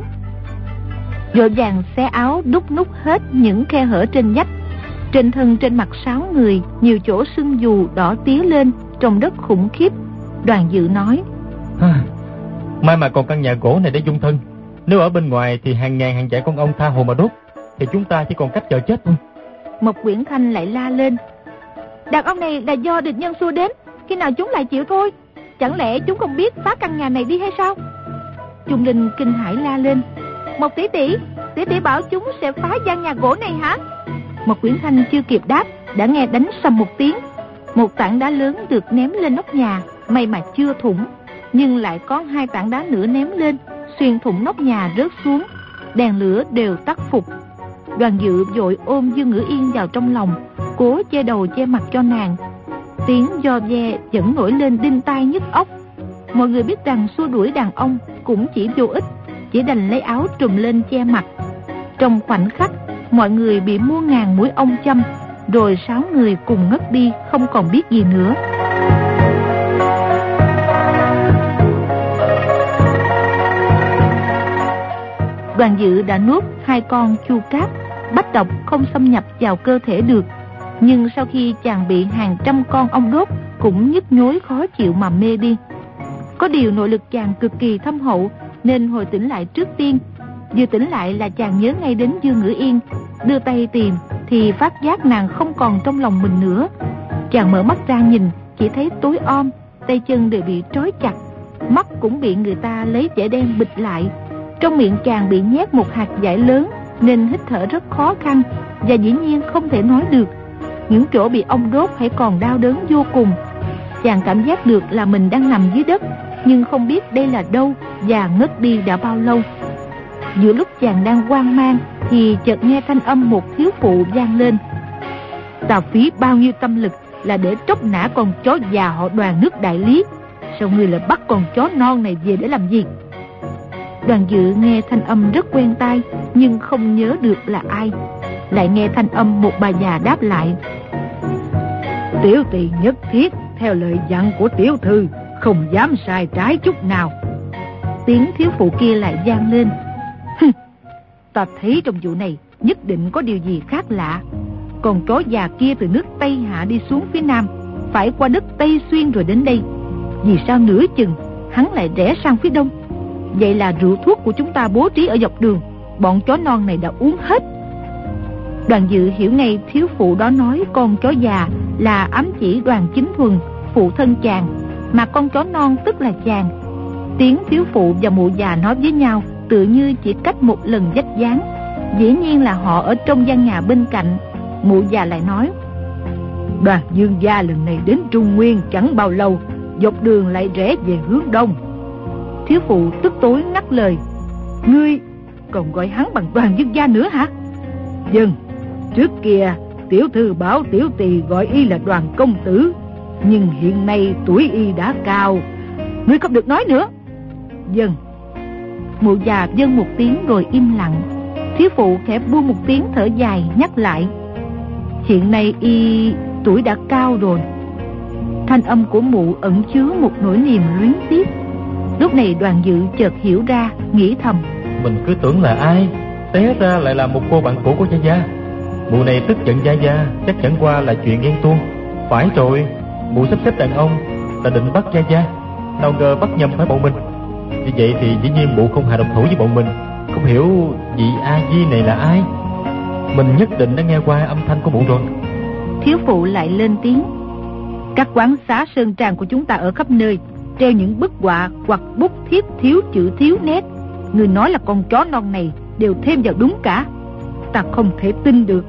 Vội vàng xé áo đút nút hết những khe hở trên vách. Trên thân trên mặt sáu người, nhiều chỗ sưng dù đỏ tía lên, trông rất khủng khiếp. Đoàn dự nói. Mai mà còn căn nhà gỗ này để dung thân. Nếu ở bên ngoài thì hàng ngàn hàng chạy con ong tha hồ mà đốt. Thì chúng ta chỉ còn cách chờ chết thôi. Mộc Quyển Thanh lại la lên. Đàn ông này là do địch nhân xua đến. Khi nào chúng lại chịu thôi. Chẳng lẽ chúng không biết phá căn nhà này đi hay sao? Trung Linh kinh hãi la lên. một tỷ tỷ, tỷ tỷ bảo chúng sẽ phá gian nhà gỗ này hả? một Quyển Thanh chưa kịp đáp, đã nghe đánh sầm một tiếng. Một tảng đá lớn được ném lên nóc nhà, may mà chưa thủng nhưng lại có hai tảng đá nữa ném lên, xuyên thủng nóc nhà rớt xuống, đèn lửa đều tắt phục. Đoàn dự vội ôm Dương Ngữ Yên vào trong lòng, cố che đầu che mặt cho nàng. Tiếng do ve vẫn nổi lên đinh tai nhức óc. Mọi người biết rằng xua đuổi đàn ông cũng chỉ vô ích, chỉ đành lấy áo trùm lên che mặt. Trong khoảnh khắc, mọi người bị mua ngàn mũi ong châm, rồi sáu người cùng ngất đi không còn biết gì nữa. Đoàn dự đã nuốt hai con chu cáp, bách độc không xâm nhập vào cơ thể được. Nhưng sau khi chàng bị hàng trăm con ong đốt, cũng nhức nhối khó chịu mà mê đi. Có điều nội lực chàng cực kỳ thâm hậu, nên hồi tỉnh lại trước tiên. Vừa tỉnh lại là chàng nhớ ngay đến Dương Ngữ Yên, đưa tay tìm, thì phát giác nàng không còn trong lòng mình nữa. Chàng mở mắt ra nhìn, chỉ thấy tối om, tay chân đều bị trói chặt, mắt cũng bị người ta lấy chẻ đen bịt lại, trong miệng chàng bị nhét một hạt giải lớn nên hít thở rất khó khăn và dĩ nhiên không thể nói được. Những chỗ bị ông đốt hãy còn đau đớn vô cùng. Chàng cảm giác được là mình đang nằm dưới đất, nhưng không biết đây là đâu và ngất đi đã bao lâu. Giữa lúc chàng đang hoang mang thì chợt nghe thanh âm một thiếu phụ vang lên. Tào phí bao nhiêu tâm lực là để tróc nã con chó già họ đoàn nước đại lý. Sao người lại bắt con chó non này về để làm gì? Đoàn dự nghe thanh âm rất quen tai, Nhưng không nhớ được là ai. Lại nghe thanh âm một bà già đáp lại. Tiểu tỳ nhất thiết, Theo lời dặn của tiểu thư, Không dám sai trái chút nào. Tiếng thiếu phụ kia lại gian lên. Ta thấy trong vụ này Nhất định có điều gì khác lạ. Còn chó già kia từ nước Tây Hạ đi xuống phía Nam, Phải qua đất Tây Xuyên rồi đến đây. Vì sao nửa chừng, Hắn lại rẽ sang phía Đông? Vậy là rượu thuốc của chúng ta bố trí ở dọc đường Bọn chó non này đã uống hết Đoàn dự hiểu ngay thiếu phụ đó nói con chó già là ám chỉ đoàn chính thuần, phụ thân chàng, mà con chó non tức là chàng. Tiếng thiếu phụ và mụ già nói với nhau tự như chỉ cách một lần dách dáng. Dĩ nhiên là họ ở trong gian nhà bên cạnh. Mụ già lại nói, đoàn dương gia lần này đến Trung Nguyên chẳng bao lâu, dọc đường lại rẽ về hướng đông. Thiếu phụ tức tối ngắt lời, ngươi còn gọi hắn bằng đoàn dương gia nữa hả? Dân, trước kia tiểu thư bảo tiểu tỳ gọi y là đoàn công tử, nhưng hiện nay tuổi y đã cao, ngươi không được nói nữa. Dân, mụ già dân một tiếng rồi im lặng, thiếu phụ khẽ buông một tiếng thở dài nhắc lại. Hiện nay y tuổi đã cao rồi. Thanh âm của mụ ẩn chứa một nỗi niềm luyến tiếc. Lúc này đoàn dự chợt hiểu ra, nghĩ thầm. Mình cứ tưởng là ai, té ra lại là một cô bạn cũ của Gia Gia. Mụ này tức giận Gia Gia, chắc chẳng qua là chuyện ghen tuông. Phải rồi, mụ sắp xếp đàn ông là định bắt Gia Gia, nào ngờ bắt nhầm phải bọn mình. Như vậy thì dĩ nhiên mụ không hạ độc thủ với bọn mình. Không hiểu vị A Di này là ai. Mình nhất định đã nghe qua âm thanh của mụ rồi. Thiếu phụ lại lên tiếng. Các quán xá sơn tràng của chúng ta ở khắp nơi treo những bức họa hoặc bút thiếp thiếu chữ thiếu nét. Người nói là con chó non này đều thêm vào đúng cả. Ta không thể tin được.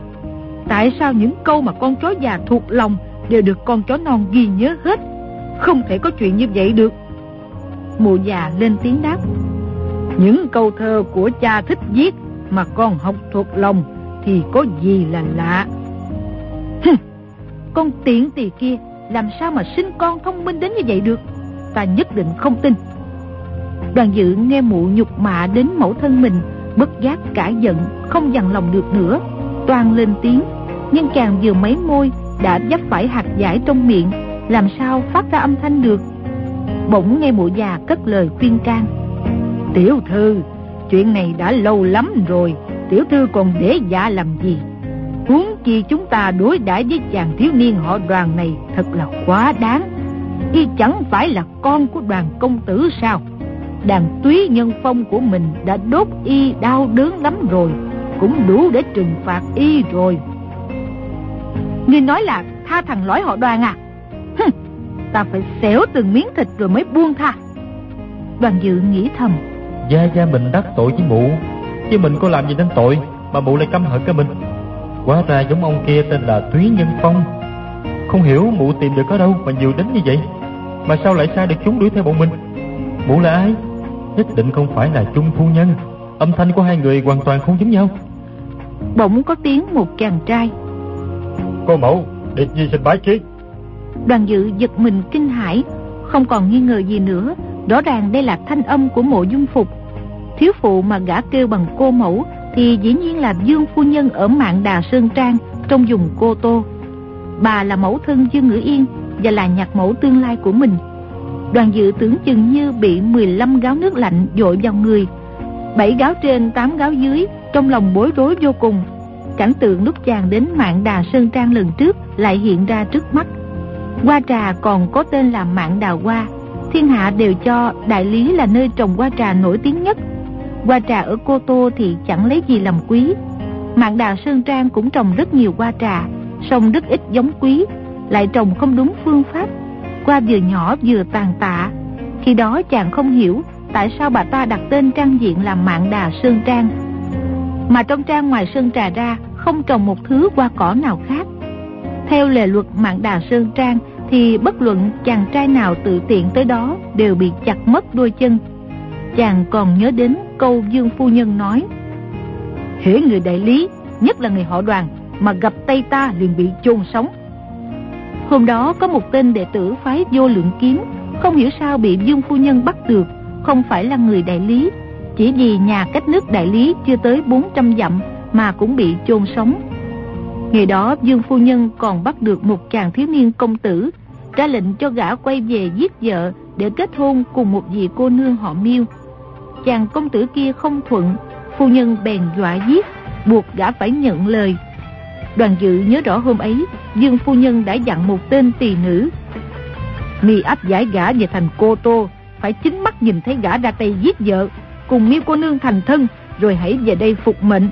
Tại sao những câu mà con chó già thuộc lòng đều được con chó non ghi nhớ hết? Không thể có chuyện như vậy được. Mụ già lên tiếng đáp. Những câu thơ của cha thích viết mà con học thuộc lòng thì có gì là lạ. hừ con tiện tỳ kia làm sao mà sinh con thông minh đến như vậy được? Ta nhất định không tin. Đoàn dự nghe mụ nhục mạ đến mẫu thân mình, bất giác cả giận, không dằn lòng được nữa, toàn lên tiếng. Nhưng chàng vừa mấy môi đã dấp phải hạt giải trong miệng, làm sao phát ra âm thanh được. Bỗng nghe mụ già cất lời khuyên can. Tiểu thư, chuyện này đã lâu lắm rồi, tiểu thư còn để dạ làm gì? Huống chi chúng ta đối đãi với chàng thiếu niên họ đoàn này thật là quá đáng. Y chẳng phải là con của đoàn công tử sao? Đàn túy nhân phong của mình đã đốt y đau đớn lắm rồi, cũng đủ để trừng phạt y rồi. Ngươi nói là tha thằng lõi họ đoàn à? Hừm, ta phải xẻo từng miếng thịt rồi mới buông tha. Đoàn dự nghĩ thầm. Gia Gia mình đắc tội với mụ, chứ mình có làm gì nên tội mà mụ lại căm hận cái mình. Quá ra giống ông kia tên là Túy Nhân Phong không hiểu mụ tìm được ở đâu mà nhiều đến như vậy. Mà sao lại sai được chúng đuổi theo bọn mình? Mụ là ai? Nhất định không phải là chung phu nhân. Âm thanh của hai người hoàn toàn không giống nhau. Bỗng có tiếng một chàng trai. Cô mẫu Điệt nhi xin bái kiến Đoàn dự giật mình kinh hãi Không còn nghi ngờ gì nữa. Rõ ràng đây là thanh âm của mộ dung phục. Thiếu phụ mà gã kêu bằng cô mẫu thì dĩ nhiên là Dương Phu Nhân ở mạng Đà Sơn Trang trong vùng Cô Tô. Bà là mẫu thân Dương Ngữ Yên và là nhạc mẫu tương lai của mình. Đoàn dự tưởng chừng như bị 15 gáo nước lạnh dội vào người. bảy gáo trên, tám gáo dưới, trong lòng bối rối vô cùng. Cảnh tượng lúc chàng đến mạng Đà Sơn Trang lần trước lại hiện ra trước mắt. Hoa trà còn có tên là mạng Đà Hoa. Thiên hạ đều cho đại lý là nơi trồng hoa trà nổi tiếng nhất Hoa trà ở Cô Tô thì chẳng lấy gì làm quý. Mạng đà Sơn Trang cũng trồng rất nhiều hoa trà, song đất ít giống quý, lại trồng không đúng phương pháp. qua vừa nhỏ vừa tàn tạ. Khi đó chàng không hiểu tại sao bà ta đặt tên trang diện là Mạng đà Sơn Trang. Mà trong trang ngoài Sơn Trà ra không trồng một thứ hoa cỏ nào khác. Theo lề luật Mạng đà Sơn Trang thì bất luận chàng trai nào tự tiện tới đó đều bị chặt mất đôi chân chàng còn nhớ đến câu Dương Phu Nhân nói Hễ người đại lý, nhất là người họ đoàn mà gặp tay ta liền bị chôn sống. Hôm đó có một tên đệ tử phái vô lượng kiếm, Không hiểu sao bị Dương Phu Nhân bắt được, Không phải là người đại lý. Chỉ vì nhà cách nước đại lý chưa tới 400 dặm Mà cũng bị chôn sống. Ngày đó Dương Phu Nhân còn bắt được một chàng thiếu niên công tử, ra lệnh cho gã quay về giết vợ để kết hôn cùng một vị cô nương họ miêu. Chàng công tử kia không thuận, phu nhân bèn dọa giết, buộc gã phải nhận lời. Đoàn dự nhớ rõ hôm ấy, Dương Phu Nhân đã dặn một tên tỳ nữ. Mi áp giải gã về thành Cô Tô, phải chính mắt nhìn thấy gã ra tay giết vợ, cùng miêu cô nương thành thân, rồi hãy về đây phục mệnh.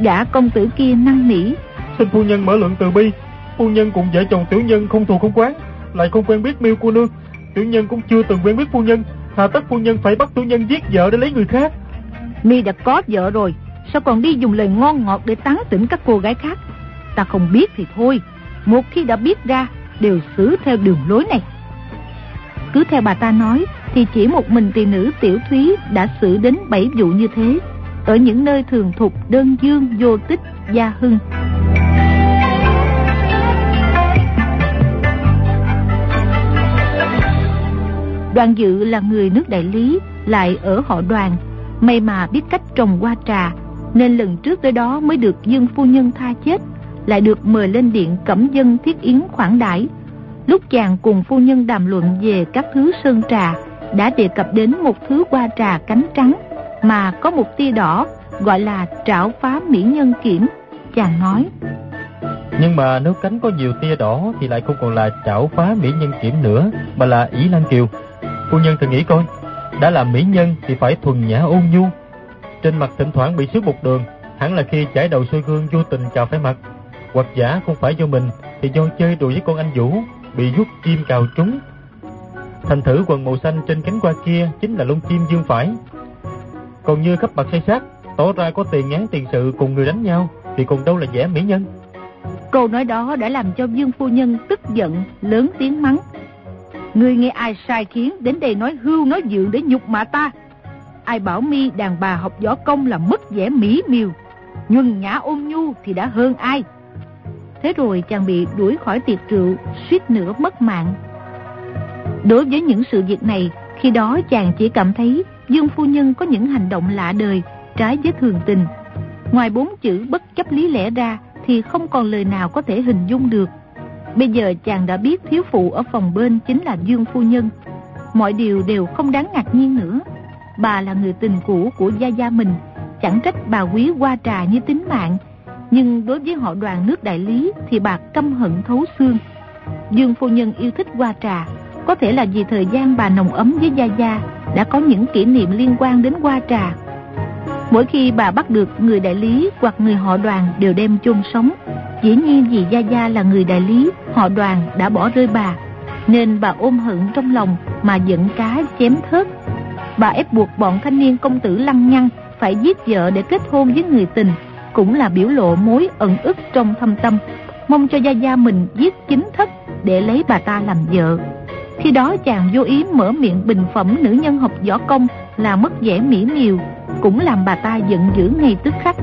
Gã công tử kia năn nỉ. Xin phu nhân mở luận từ bi, phu nhân cùng vợ chồng tiểu nhân không thù không quán, lại không quen biết miêu cô nương. Tiểu nhân cũng chưa từng quen biết phu nhân, hà tất phu nhân phải bắt tiểu nhân giết vợ để lấy người khác. Mi đã có vợ rồi, sao còn đi dùng lời ngon ngọt để tán tỉnh các cô gái khác? Ta không biết thì thôi, một khi đã biết ra, đều xử theo đường lối này. Cứ theo bà ta nói, thì chỉ một mình tỳ nữ tiểu thúy đã xử đến bảy vụ như thế, ở những nơi thường thục đơn dương vô tích gia hưng. Đoàn dự là người nước đại lý, lại ở họ đoàn, may mà biết cách trồng hoa trà, nên lần trước tới đó mới được dương phu nhân tha chết, lại được mời lên điện cẩm dân thiết yến khoản đãi. Lúc chàng cùng phu nhân đàm luận về các thứ sơn trà, đã đề cập đến một thứ hoa trà cánh trắng, mà có một tia đỏ, gọi là trảo phá mỹ nhân kiểm. Chàng nói, Nhưng mà nếu cánh có nhiều tia đỏ thì lại không còn là trảo phá mỹ nhân kiểm nữa, mà là ý lan kiều. Phu nhân thử nghĩ coi, đã là mỹ nhân thì phải thuần nhã ôn nhu. Trên mặt thỉnh thoảng bị xước một đường, hẳn là khi chải đầu soi gương vô tình chào phải mặt. Hoặc giả không phải do mình thì do chơi đùa với con anh Vũ, bị rút chim cào trúng. Thành thử quần màu xanh trên cánh qua kia chính là lông chim dương phải. Còn như khắp mặt say sát, tỏ ra có tiền ngán tiền sự cùng người đánh nhau, thì còn đâu là vẻ mỹ nhân. câu nói đó đã làm cho Dương Phu Nhân tức giận, lớn tiếng mắng. Ngươi nghe ai sai khiến đến đây nói hưu nói dượng để nhục mạ ta. Ai bảo mi đàn bà học võ công là mất vẻ mỹ miều, nhuần nhã ôn nhu thì đã hơn ai. Thế rồi chàng bị đuổi khỏi tiệc rượu, suýt nữa mất mạng. Đối với những sự việc này, khi đó chàng chỉ cảm thấy Dương Phu Nhân có những hành động lạ đời, trái với thường tình. Ngoài bốn chữ bất chấp lý lẽ ra thì không còn lời nào có thể hình dung được. Bây giờ chàng đã biết thiếu phụ ở phòng bên chính là Dương Phu Nhân. Mọi điều đều không đáng ngạc nhiên nữa. Bà là người tình cũ của Gia Gia mình, chẳng trách bà quý qua trà như tính mạng. Nhưng đối với họ đoàn nước đại lý thì bà căm hận thấu xương. Dương Phu Nhân yêu thích qua trà, có thể là vì thời gian bà nồng ấm với Gia Gia đã có những kỷ niệm liên quan đến hoa trà. Mỗi khi bà bắt được người đại lý hoặc người họ đoàn đều đem chôn sống, dĩ nhiên vì Gia Gia là người đại lý, họ đoàn đã bỏ rơi bà, nên bà ôm hận trong lòng mà giận cá chém thớt. Bà ép buộc bọn thanh niên công tử lăng nhăng phải giết vợ để kết hôn với người tình, cũng là biểu lộ mối ẩn ức trong thâm tâm, mong cho Gia Gia mình giết chính thất để lấy bà ta làm vợ. Khi đó chàng vô ý mở miệng bình phẩm nữ nhân học võ công là mất vẻ mỹ miều, cũng làm bà ta giận dữ ngay tức khắc.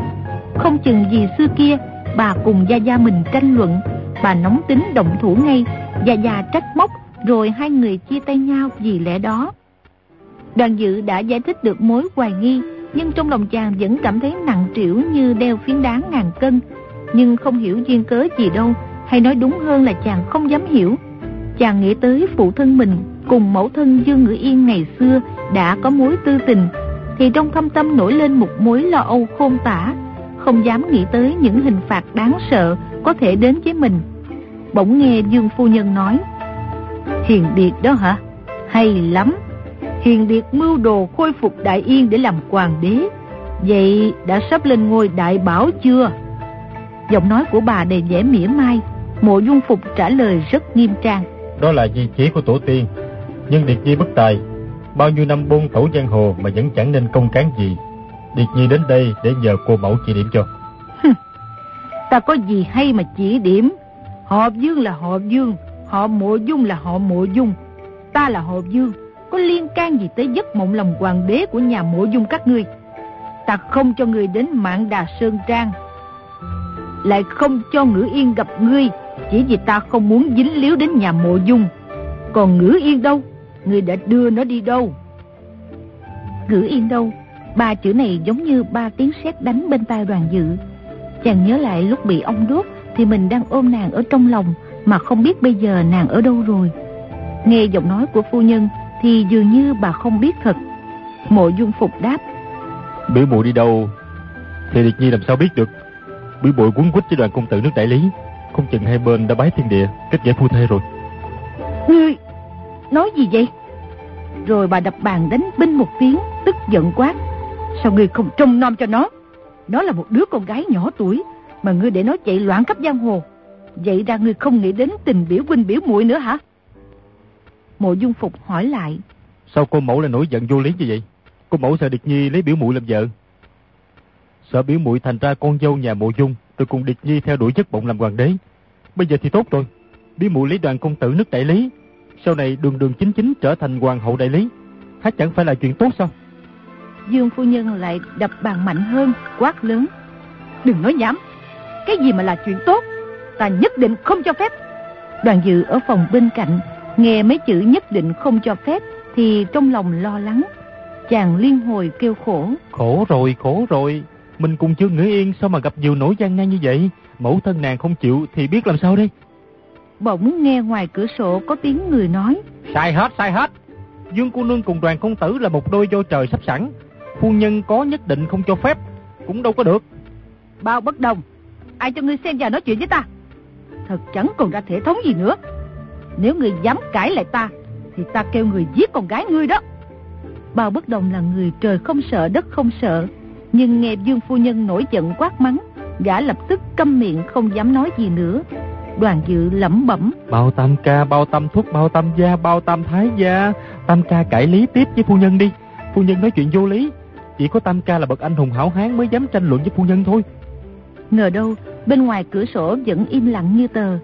Không chừng gì xưa kia, bà cùng Gia Gia mình tranh luận, bà nóng tính động thủ ngay, Gia Gia trách móc, rồi hai người chia tay nhau vì lẽ đó. Đoàn dự đã giải thích được mối hoài nghi, nhưng trong lòng chàng vẫn cảm thấy nặng trĩu như đeo phiến đá ngàn cân, nhưng không hiểu duyên cớ gì đâu, hay nói đúng hơn là chàng không dám hiểu. Chàng nghĩ tới phụ thân mình cùng mẫu thân Dương Ngữ Yên ngày xưa đã có mối tư tình, thì trong thâm tâm nổi lên một mối lo âu khôn tả, không dám nghĩ tới những hình phạt đáng sợ có thể đến với mình. Bỗng nghe Dương Phu Nhân nói, Hiền Điệt đó hả? Hay lắm! Hiền Điệt mưu đồ khôi phục Đại Yên để làm hoàng đế. Vậy đã sắp lên ngôi đại bảo chưa? Giọng nói của bà đầy vẻ mỉa mai, mộ dung phục trả lời rất nghiêm trang. Đó là di chỉ của tổ tiên. Nhưng Điệt Nhi bất tài, bao nhiêu năm buôn thổ giang hồ mà vẫn chẳng nên công cán gì. Điệt Nhi đến đây để nhờ cô mẫu chỉ điểm cho. Ta có gì hay mà chỉ điểm. Họ Dương là họ Dương, họ mộ dung là họ mộ dung. Ta là họ Dương, có liên can gì tới giấc mộng lòng hoàng đế của nhà mộ dung các ngươi. Ta không cho ngươi đến mạng đà Sơn Trang. Lại không cho ngữ yên gặp ngươi, chỉ vì ta không muốn dính líu đến nhà mộ dung. Còn ngữ yên đâu? Ngươi đã đưa nó đi đâu? Ngữ yên đâu? Ba chữ này giống như ba tiếng sét đánh bên tai đoàn dự. Chàng nhớ lại lúc bị ông đốt thì mình đang ôm nàng ở trong lòng mà không biết bây giờ nàng ở đâu rồi. Nghe giọng nói của phu nhân thì dường như bà không biết thật. Mộ dung phục đáp. Biểu mụ đi đâu? Thì Điệt Nhi làm sao biết được? Bỉ bội quấn quýt với đoàn công tử nước đại lý. Không chừng hai bên đã bái thiên địa Kết giải phu thê rồi. Ngươi Nói gì vậy? Rồi bà đập bàn đánh binh một tiếng Tức giận quát Sao ngươi không trông nom cho nó? Nó là một đứa con gái nhỏ tuổi Mà ngươi để nó chạy loạn khắp giang hồ. Vậy ra ngươi không nghĩ đến tình biểu huynh biểu muội nữa hả Mộ dung phục hỏi lại. Sao cô mẫu lại nổi giận vô lý như vậy? Cô mẫu sợ Điệt Nhi lấy biểu muội làm vợ. Sợ biểu muội thành ra con dâu nhà mộ dung Rồi cùng Điệt Nhi theo đuổi giấc bụng làm hoàng đế. Bây giờ thì tốt rồi. Biểu muội lấy đoàn công tử nước đại lý. Sau này đường đường chính chính trở thành hoàng hậu đại lý. Há chẳng phải là chuyện tốt sao? Dương phu nhân lại đập bàn mạnh hơn Quát lớn. Đừng nói nhảm. Cái gì mà là chuyện tốt Ta nhất định không cho phép. Đoàn dự ở phòng bên cạnh Nghe mấy chữ nhất định không cho phép Thì trong lòng lo lắng. Chàng liên hồi kêu khổ. Khổ rồi khổ rồi. Mình cùng chưa ngữ yên sao mà gặp nhiều nỗi gian nan như vậy? Mẫu thân nàng không chịu thì biết làm sao đây? Bỗng nghe ngoài cửa sổ có tiếng người nói. Sai hết sai hết. Dương cô nương cùng đoàn công tử là một đôi vô trời sắp sẵn. Phu nhân có nhất định không cho phép Cũng đâu có được. Bao bất đồng. Ai cho ngươi xem và nói chuyện với ta? Thật chẳng còn ra thể thống gì nữa Nếu ngươi dám cãi lại ta Thì ta kêu người giết con gái ngươi đó. Bao bất đồng là người trời không sợ đất không sợ. Nhưng nghe Dương Phu Nhân nổi giận quát mắng Gã lập tức câm miệng không dám nói gì nữa. Đoàn dự lẩm bẩm. Bao tam ca, bao tam thúc, bao tam gia, bao tam thái gia. Tam ca cãi lý tiếp với phu nhân đi. Phu nhân nói chuyện vô lý. Chỉ có tam ca là bậc anh hùng hảo hán mới dám tranh luận với phu nhân thôi. Ngờ đâu bên ngoài cửa sổ vẫn im lặng như tờ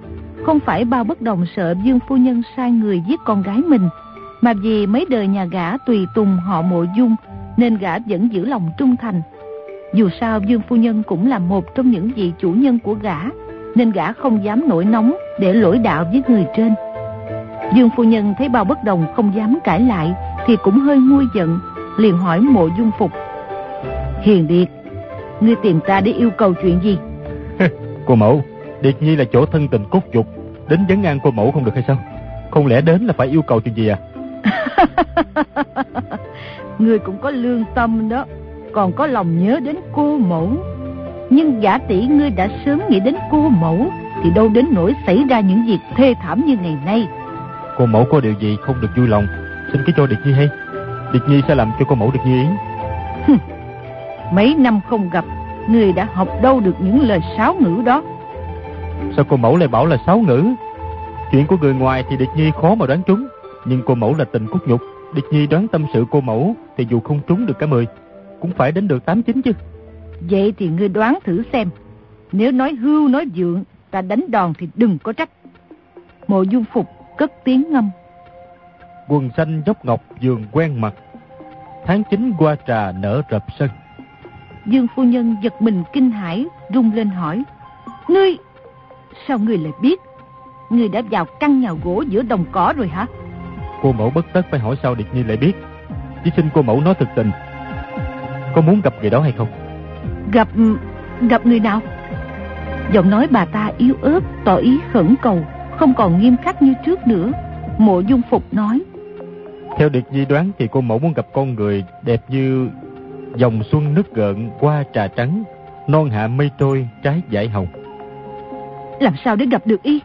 không phải bao bất đồng sợ Dương Phu Nhân sai người giết con gái mình, Mà vì mấy đời nhà gã tùy tùng họ mộ dung Nên gã vẫn giữ lòng trung thành. Dù sao Dương Phu Nhân cũng là một trong những vị chủ nhân của gã, Nên gã không dám nổi nóng để lỗi đạo với người trên. Dương Phu Nhân thấy bao bất đồng không dám cãi lại Thì cũng hơi nguôi giận, Liền hỏi mộ dung phục. Hiền Điệt, Ngươi tìm ta để yêu cầu chuyện gì? Cô mẫu Điệt Nhi là chỗ thân tình cốt dục. Đến vấn an cô mẫu không được hay sao? Không lẽ đến là phải yêu cầu chuyện gì à? Ngươi cũng có lương tâm đó Còn có lòng nhớ đến cô mẫu. Nhưng giả tỷ ngươi đã sớm nghĩ đến cô mẫu Thì đâu đến nỗi xảy ra những việc thê thảm như ngày nay. Cô mẫu có điều gì không được vui lòng? Xin cứ cho Điệt Nhi hay? Điệt Nhi sẽ làm cho cô mẫu được như ý. Mấy năm không gặp Người đã học đâu được những lời sáo ngữ đó Sao cô mẫu lại bảo là sáu ngữ Chuyện của người ngoài thì Điệt Nhi khó mà đoán trúng Nhưng cô mẫu là tình cốt nhục. Điệt Nhi đoán tâm sự cô mẫu Thì dù không trúng được cả mười Cũng phải đến được tám chín chứ. Vậy thì ngươi đoán thử xem. Nếu nói hưu nói dượng Ta đánh đòn thì đừng có trách. Mộ dung phục cất tiếng ngâm. Quần xanh dốc ngọc giường quen mặt. Tháng chín qua trà nở rập sân. Dương phu nhân giật mình kinh hãi rung lên hỏi Ngươi Sao ngươi lại biết? Ngươi đã vào căn nhà gỗ giữa đồng cỏ rồi hả? Cô mẫu bất tất phải hỏi sao Điệt Nhi lại biết. Chỉ xin cô mẫu nói thực tình. Có muốn gặp người đó hay không? Gặp Gặp người nào? Giọng nói bà ta yếu ớt Tỏ ý khẩn cầu Không còn nghiêm khắc như trước nữa. Mộ dung phục nói. Theo Điệt Nhi đoán thì cô mẫu muốn gặp con người Đẹp như dòng xuân nước gợn qua trà trắng Non hạ mây trôi trái dải hồng Làm sao để gặp được y?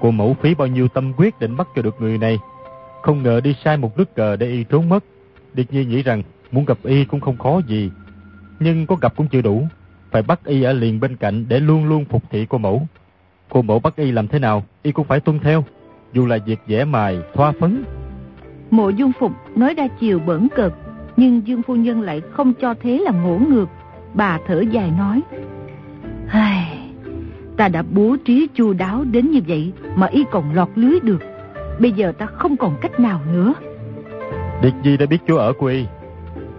Cô mẫu phí bao nhiêu tâm quyết định bắt cho được người này? Không ngờ đi sai một nước cờ để y trốn mất. Điệt Nhi nghĩ rằng muốn gặp y cũng không khó gì. Nhưng có gặp cũng chưa đủ. Phải bắt y ở liền bên cạnh để luôn luôn phục thị cô mẫu. Cô mẫu bắt y làm thế nào Y cũng phải tuân theo. Dù là việc vẽ mài, thoa phấn. Mộ dung phục nói ra chiều bẩn cợt Nhưng Dương Phu Nhân lại không cho thế là ngỗ ngược. Bà thở dài nói Ai, Ta đã bố trí chu đáo đến như vậy Mà y còn lọt lưới được. Bây giờ ta không còn cách nào nữa. Điệt Nhi đã biết chỗ ở của y.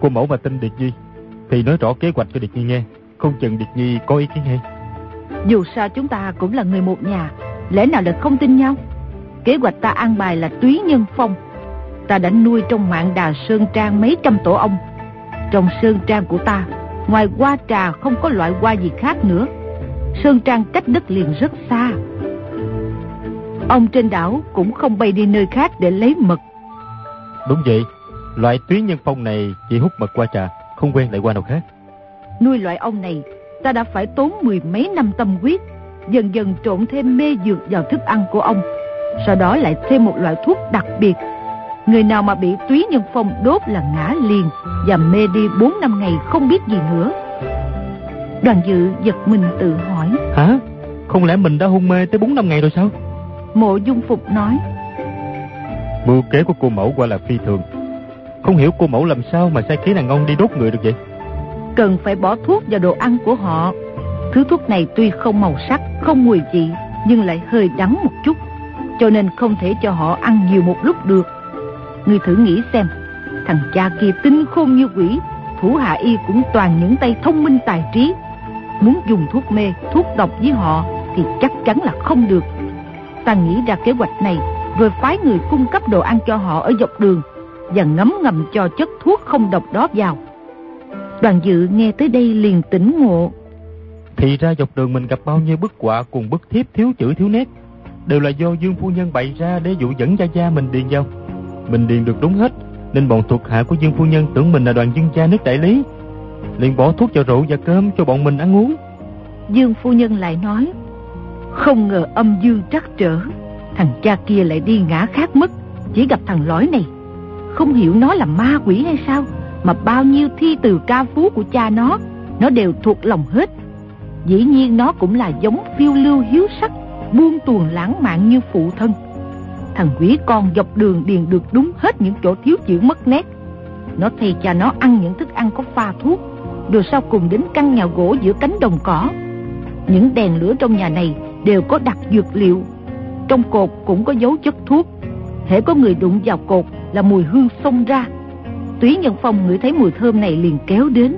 Cô mẫu mà tin Điệt Nhi Thì nói rõ kế hoạch cho Điệt Nhi nghe. Không chừng Điệt Nhi có ý kiến hay. Dù sao chúng ta cũng là người một nhà Lẽ nào lại không tin nhau? Kế hoạch ta an bài là túy nhân phong. Ta đã nuôi trong mạng đà sơn trang mấy trăm tổ ong. Trong sơn trang của ta Ngoài hoa trà không có loại hoa gì khác nữa Sơn trang cách đất liền rất xa Ông trên đảo cũng không bay đi nơi khác để lấy mật Đúng vậy Loại túy nhân phong này chỉ hút mật qua trà Không quen lại qua nào khác Nuôi loại ong này, ta đã phải tốn mười mấy năm tâm huyết, dần dần trộn thêm mê dược vào thức ăn của ông. Sau đó lại thêm một loại thuốc đặc biệt. Người nào mà bị túy nhân phong đốt là ngã liền và mê đi 4 năm ngày không biết gì nữa. Đoàn dự giật mình tự hỏi. Hả? Không lẽ mình đã hôn mê tới 4 năm ngày rồi sao? Mộ dung phục nói. Mưu kế của cô mẫu quả là phi thường. Không hiểu cô mẫu làm sao mà sai khiến đàn ông đi đốt người được vậy? Cần phải bỏ thuốc vào đồ ăn của họ. Thứ thuốc này tuy không màu sắc, không mùi vị, nhưng lại hơi đắng một chút. Cho nên không thể cho họ ăn nhiều một lúc được. Ngươi thử nghĩ xem, thằng cha kia tinh khôn như quỷ, thủ hạ y cũng toàn những tay thông minh tài trí. Muốn dùng thuốc mê, thuốc độc với họ thì chắc chắn là không được. Ta nghĩ ra kế hoạch này rồi phái người cung cấp đồ ăn cho họ ở dọc đường và ngấm ngầm cho chất thuốc không độc đó vào. Đoàn dự nghe tới đây liền tỉnh ngộ. Thì ra dọc đường mình gặp bao nhiêu bức họa cùng bức thiếp thiếu chữ thiếu nét, đều là do Dương Phu Nhân bày ra để dụ dẫn Gia Gia mình điền vào. Mình điền được đúng hết, nên bọn thuộc hạ của Dương Phu Nhân tưởng mình là đoàn dương gia nước đại lý liền bỏ thuốc vào rượu và cơm cho bọn mình ăn uống. Dương Phu Nhân lại nói, không ngờ âm dương trắc trở, thằng cha kia lại đi ngã khác mất, chỉ gặp thằng lõi này. Không hiểu nó là ma quỷ hay sao, mà bao nhiêu thi từ ca phú của cha nó, nó đều thuộc lòng hết. Dĩ nhiên nó cũng là giống phiêu lưu hiếu sắc, buông tuồng lãng mạn như phụ thân. Thằng quỷ con dọc đường điền được đúng hết những chỗ thiếu chữ mất nét. Nó thay cha nó ăn những thức ăn có pha thuốc, rồi sau cùng đến căn nhà gỗ giữa cánh đồng cỏ. Những đèn lửa trong nhà này đều có đặt dược liệu. Trong cột cũng có dấu chất thuốc. Hễ có người đụng vào cột là mùi hương xông ra. Túy Nhân Phong ngửi thấy mùi thơm này liền kéo đến.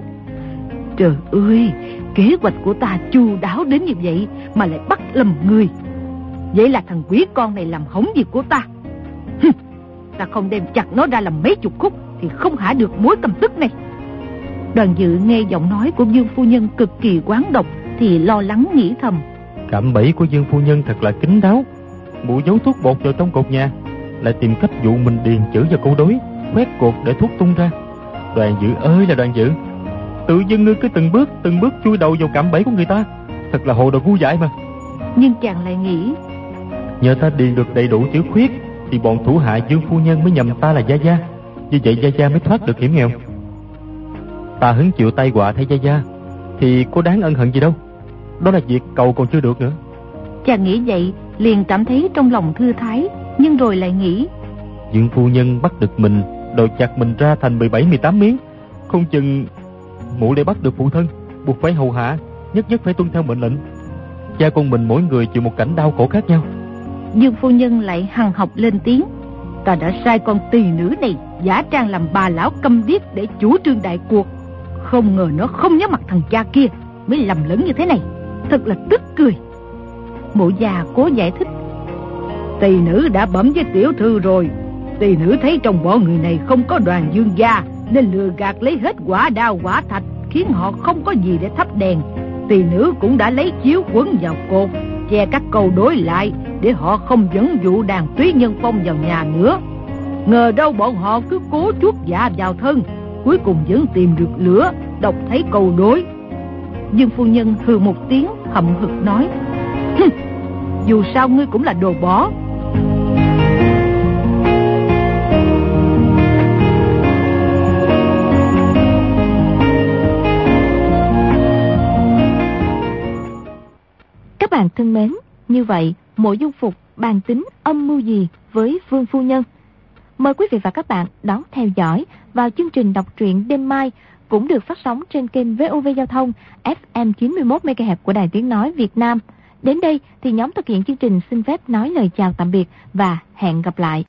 Trời ơi, kế hoạch của ta chu đáo đến như vậy mà lại bắt lầm người. Vậy là thằng quý con này làm hỏng việc của ta. Hừm, ta không đem chặt nó ra làm mấy chục khúc thì không hả được mối cầm tức này. Đoàn dự nghe giọng nói của Dương Phu Nhân cực kỳ quán độc thì lo lắng nghĩ thầm. Cạm bẫy của Dương Phu Nhân thật là kín đáo. Mụ giấu thuốc bột vào trong cột nhà, lại tìm cách dụ mình điền chữ vào câu đối, khoét cột để thuốc tung ra. Đoàn dự ơi là đoàn dự, tự dưng ngươi cứ từng bước từng bước chui đầu vào cạm bẫy của người ta, thật là hồ đồ ngu dại mà. Nhưng chàng lại nghĩ Nhờ ta điền được đầy đủ chữ khuyết Thì bọn thủ hạ Dương Phu Nhân mới nhầm ta là Gia Gia Như vậy Gia Gia mới thoát được hiểm nghèo. Ta hứng chịu tay họa thay Gia Gia Thì có đáng ân hận gì đâu. Đó là việc cầu còn chưa được nữa. Chàng nghĩ vậy liền cảm thấy trong lòng thư thái Nhưng rồi lại nghĩ. Dương Phu Nhân bắt được mình Đòi chặt mình ra thành 17-18 miếng. Không chừng mụ để bắt được phụ thân Buộc phải hầu hạ Nhất nhất phải tuân theo mệnh lệnh. Cha con mình mỗi người chịu một cảnh đau khổ khác nhau. Dương phu nhân lại hằng học lên tiếng Ta đã sai con tỳ nữ này Giả trang làm bà lão câm điếc Để chủ trương đại cuộc. Không ngờ nó không nhớ mặt thằng cha kia, Mới lầm lẫn như thế này. Thật là tức cười. Mộ già cố giải thích. Tỳ nữ đã bẩm với tiểu thư rồi. Tỳ nữ thấy trong bọn người này Không có đoàn dương gia, Nên lừa gạt lấy hết quả đao quả thạch, Khiến họ không có gì để thắp đèn. Tỳ nữ cũng đã lấy chiếu quấn vào cột. Che các câu đối lại để họ không dẫn dụ đàn túy nhân phong vào nhà nữa. Ngờ đâu bọn họ cứ cố chuốt dạ vào thân, cuối cùng vẫn tìm được lửa, đọc thấy câu đối. Dương phu nhân hừ một tiếng hậm hực nói, dù sao ngươi cũng là đồ bỏ. Các bạn thân mến, như vậy Mộ dung phục bàn tính âm mưu gì với Vương Phu Nhân. Mời quý vị và các bạn đón theo dõi vào chương trình đọc truyện đêm mai cũng được phát sóng trên kênh VOV Giao thông FM 91MHz của Đài Tiếng Nói Việt Nam. Đến đây thì nhóm thực hiện chương trình xin phép nói lời chào tạm biệt và hẹn gặp lại.